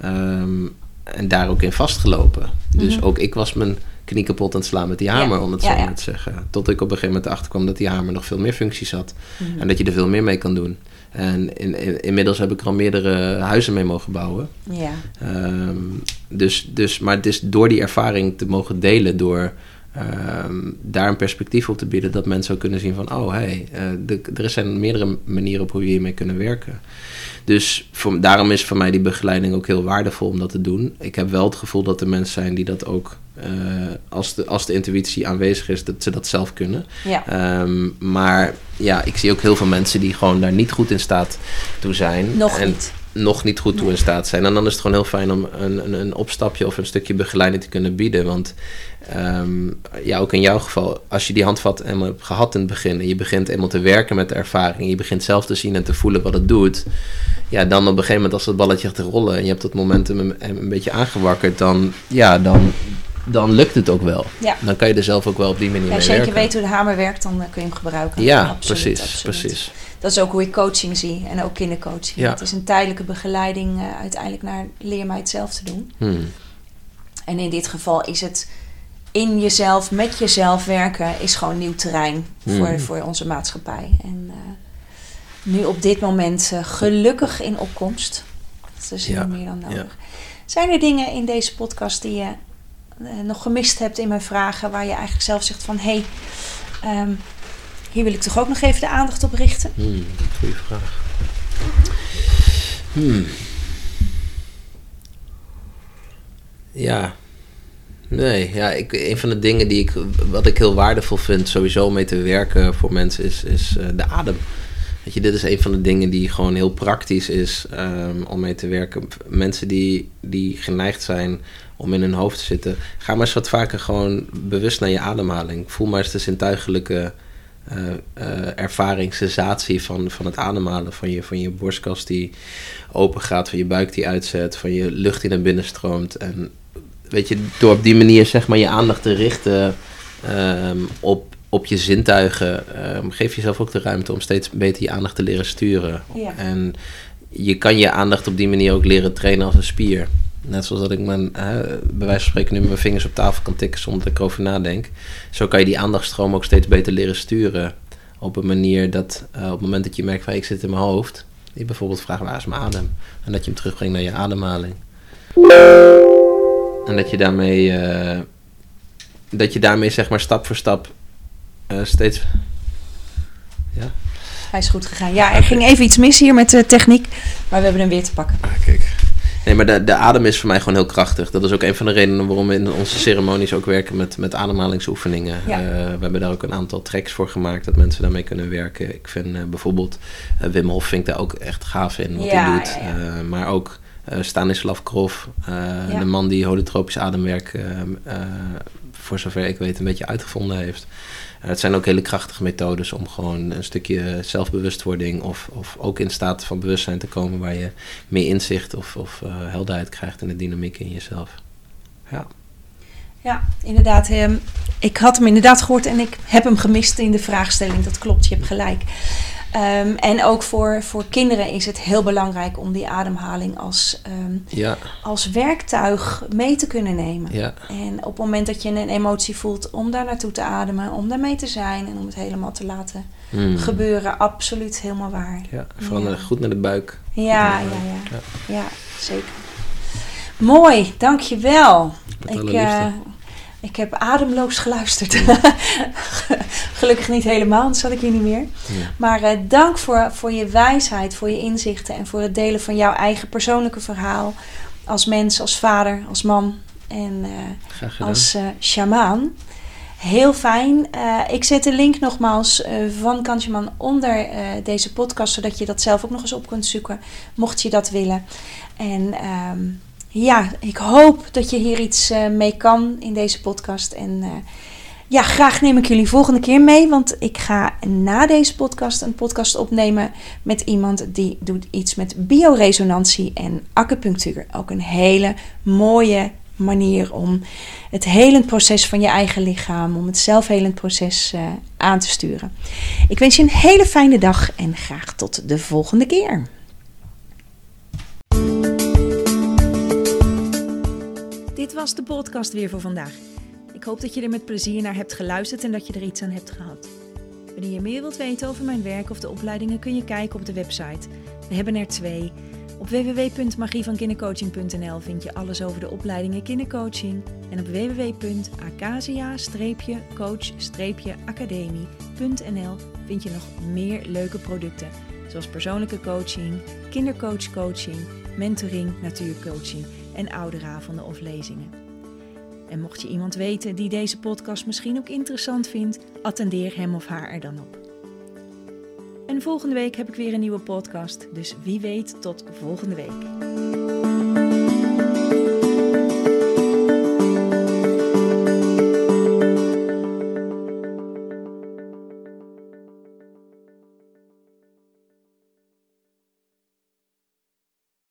Ehm, en daar ook in vastgelopen. Dus Mhm. ook ik was mijn knie kapot aan het slaan met die hamer, Ja, om het zo ja. maar te zeggen. Tot ik op een gegeven moment erachter kwam dat die hamer nog veel meer functies had. Mhm. En dat je er veel meer mee kan doen. En in, in- inmiddels heb ik er al meerdere huizen mee mogen bouwen. Ja. Ehm, dus, dus, maar het is door die ervaring te mogen delen, door ehm, daar een perspectief op te bieden, dat mensen ook kunnen zien van, oh hey, eh, de, er zijn meerdere manieren op hoe je hiermee kunnen werken. Dus voor, daarom is voor mij die begeleiding ook heel waardevol om dat te doen. Ik heb wel het gevoel dat er mensen zijn die dat ook, eh, als, de, als de intuïtie aanwezig is, dat ze dat zelf kunnen. Ja. Ehm, maar ja, ik zie ook heel veel mensen die gewoon daar niet goed in staat toe zijn. Nog En niet. nog niet goed toe in staat zijn. En dan is het gewoon heel fijn om een, een, een opstapje of een stukje begeleiding te kunnen bieden. Want ehm, ja, ook in jouw geval, als je die handvat eenmaal hebt gehad in het begin... en je begint eenmaal te werken met de ervaring... je begint zelf te zien en te voelen wat het doet... ja, dan op een gegeven moment als dat balletje gaat te rollen... en je hebt dat momentum een, een beetje aangewakkerd... dan, ja, dan, dan lukt het ook wel. Ja. Dan kan je er zelf ook wel op die manier Ja, mee als je werken. weet hoe de hamer werkt, dan eh, kun je hem gebruiken. Ja, Absoluut, precies, absoluut. precies. Dat is ook hoe ik coaching zie en ook kindercoaching. Ja. Het is een tijdelijke begeleiding eh, uiteindelijk naar leer mij het zelf te doen. Hmm. En in dit geval is het in jezelf, met jezelf werken, is gewoon nieuw terrein voor, Hmm. voor onze maatschappij. En eh, nu op dit moment gelukkig in opkomst. Dat is Ja, meer dan nodig. Zijn er dingen in deze podcast die je nog gemist hebt in mijn vragen, waar je eigenlijk zelf zegt van hé, hey, ehm, hier wil ik toch ook nog even de aandacht op richten? Hmm, goeie vraag. Hmm. Ja. Nee, ja, ik, een van de dingen die ik, wat ik heel waardevol vind, sowieso mee te werken voor mensen, is, is eh, de adem. Weet je, dit is een van de dingen die gewoon heel praktisch is ehm, om mee te werken. Mensen die, die geneigd zijn om in hun hoofd te zitten, ga maar eens wat vaker gewoon bewust naar je ademhaling. Voel maar eens de zintuigelijke eh, eh, ervaring, sensatie van, van het ademhalen. Van je, van je borstkast die open gaat, van je buik die uitzet, van je lucht die naar binnen stroomt. En weet je, door op die manier zeg maar je aandacht te richten ehm, op, op je zintuigen, ehm, geef jezelf ook de ruimte om steeds beter je aandacht te leren sturen. Ja. En je kan je aandacht op die manier ook leren trainen als een spier. Net zoals dat ik mijn, hè, bij wijze van spreken nu met mijn vingers op tafel kan tikken zonder dat ik erover nadenk. Zo kan je die aandachtstroom ook steeds beter leren sturen. Op een manier dat eh, op het moment dat je merkt van ik zit in mijn hoofd. Je bijvoorbeeld vraagt waar is mijn adem? En dat je hem terugbrengt naar je ademhaling. En dat je daarmee, eh, dat je daarmee zeg maar stap voor stap eh, steeds... Ja? Hij is goed gegaan. Ja, er ging even iets mis hier met de techniek, maar we hebben hem weer te pakken. Ah, kijk. Nee, maar de, de adem is voor mij gewoon heel krachtig. Dat is ook een van de redenen waarom we in onze ceremonies ook werken met, met ademhalingsoefeningen. Ja. Eh, we hebben daar ook een aantal tracks voor gemaakt dat mensen daarmee kunnen werken. Ik vind eh, bijvoorbeeld eh, Wim Hof vind ik daar ook echt gaaf in wat Ja, hij doet. ja, maar ook Stanislav Grof, de man die holotropisch ademwerk voor zover ik weet een beetje uitgevonden heeft. Eh, het zijn ook hele krachtige methodes om gewoon een stukje zelfbewustwording of, of ook in staat van bewustzijn te komen waar je meer inzicht of, of eh, helderheid krijgt in de dynamiek in jezelf. Ja. Ja, inderdaad. ehm, ik had hem inderdaad gehoord en ik heb hem gemist in de vraagstelling. Dat klopt, je hebt gelijk. Ehm, en ook voor, voor kinderen is het heel belangrijk om die ademhaling als, ehm, Ja, als werktuig mee te kunnen nemen. ja, En op het moment dat je een emotie voelt, om daar naartoe te ademen, om daarmee te zijn en om het helemaal te laten Mm. gebeuren, absoluut helemaal waar. ja. Vooral Ja. naar- goed naar de buik. Ja, ja, Ja, ja. ja. Ja, zeker. Mooi, dankjewel. Met Ik, alle eh. Ik heb ademloos geluisterd. Gelukkig niet helemaal, anders zat ik hier niet meer. Ja. Maar eh, dank voor, voor je wijsheid, voor je inzichten en voor het delen van jouw eigen persoonlijke verhaal. Als mens, als vader, als man en eh, als eh shamaan. Heel fijn. Ik zet de link nogmaals van Kanjeman onder deze podcast, zodat je dat zelf ook nog eens op kunt zoeken, mocht je dat willen. En ehm, ja, ik hoop dat je hier iets eh, mee kan in deze podcast. En eh, ja, graag neem ik jullie volgende keer mee, want ik ga na deze podcast een podcast opnemen met iemand die doet iets met bioresonantie en acupunctuur. Ook een hele mooie manier om het helend proces van je eigen lichaam, om het zelfhelend proces eh, aan te sturen. Ik wens je een hele fijne dag en graag tot de volgende keer. Dit was de podcast weer voor vandaag. Ik hoop dat je er met plezier naar hebt geluisterd en dat je er iets aan hebt gehad. Wanneer je meer wilt weten over mijn werk of de opleidingen kun je kijken op de website. We hebben er twee. Op www.magievankindercoaching.nl vind je alles over de opleidingen kindercoaching. En op www.acasia-coach-academie.nl vind je nog meer leuke producten. Zoals persoonlijke coaching, kindercoachcoaching, mentoring, natuurcoaching en ouderavonden of lezingen. En mocht je iemand weten die deze podcast misschien ook interessant vindt, attendeer hem of haar er dan op. En volgende week heb ik weer een nieuwe podcast, dus wie weet tot volgende week.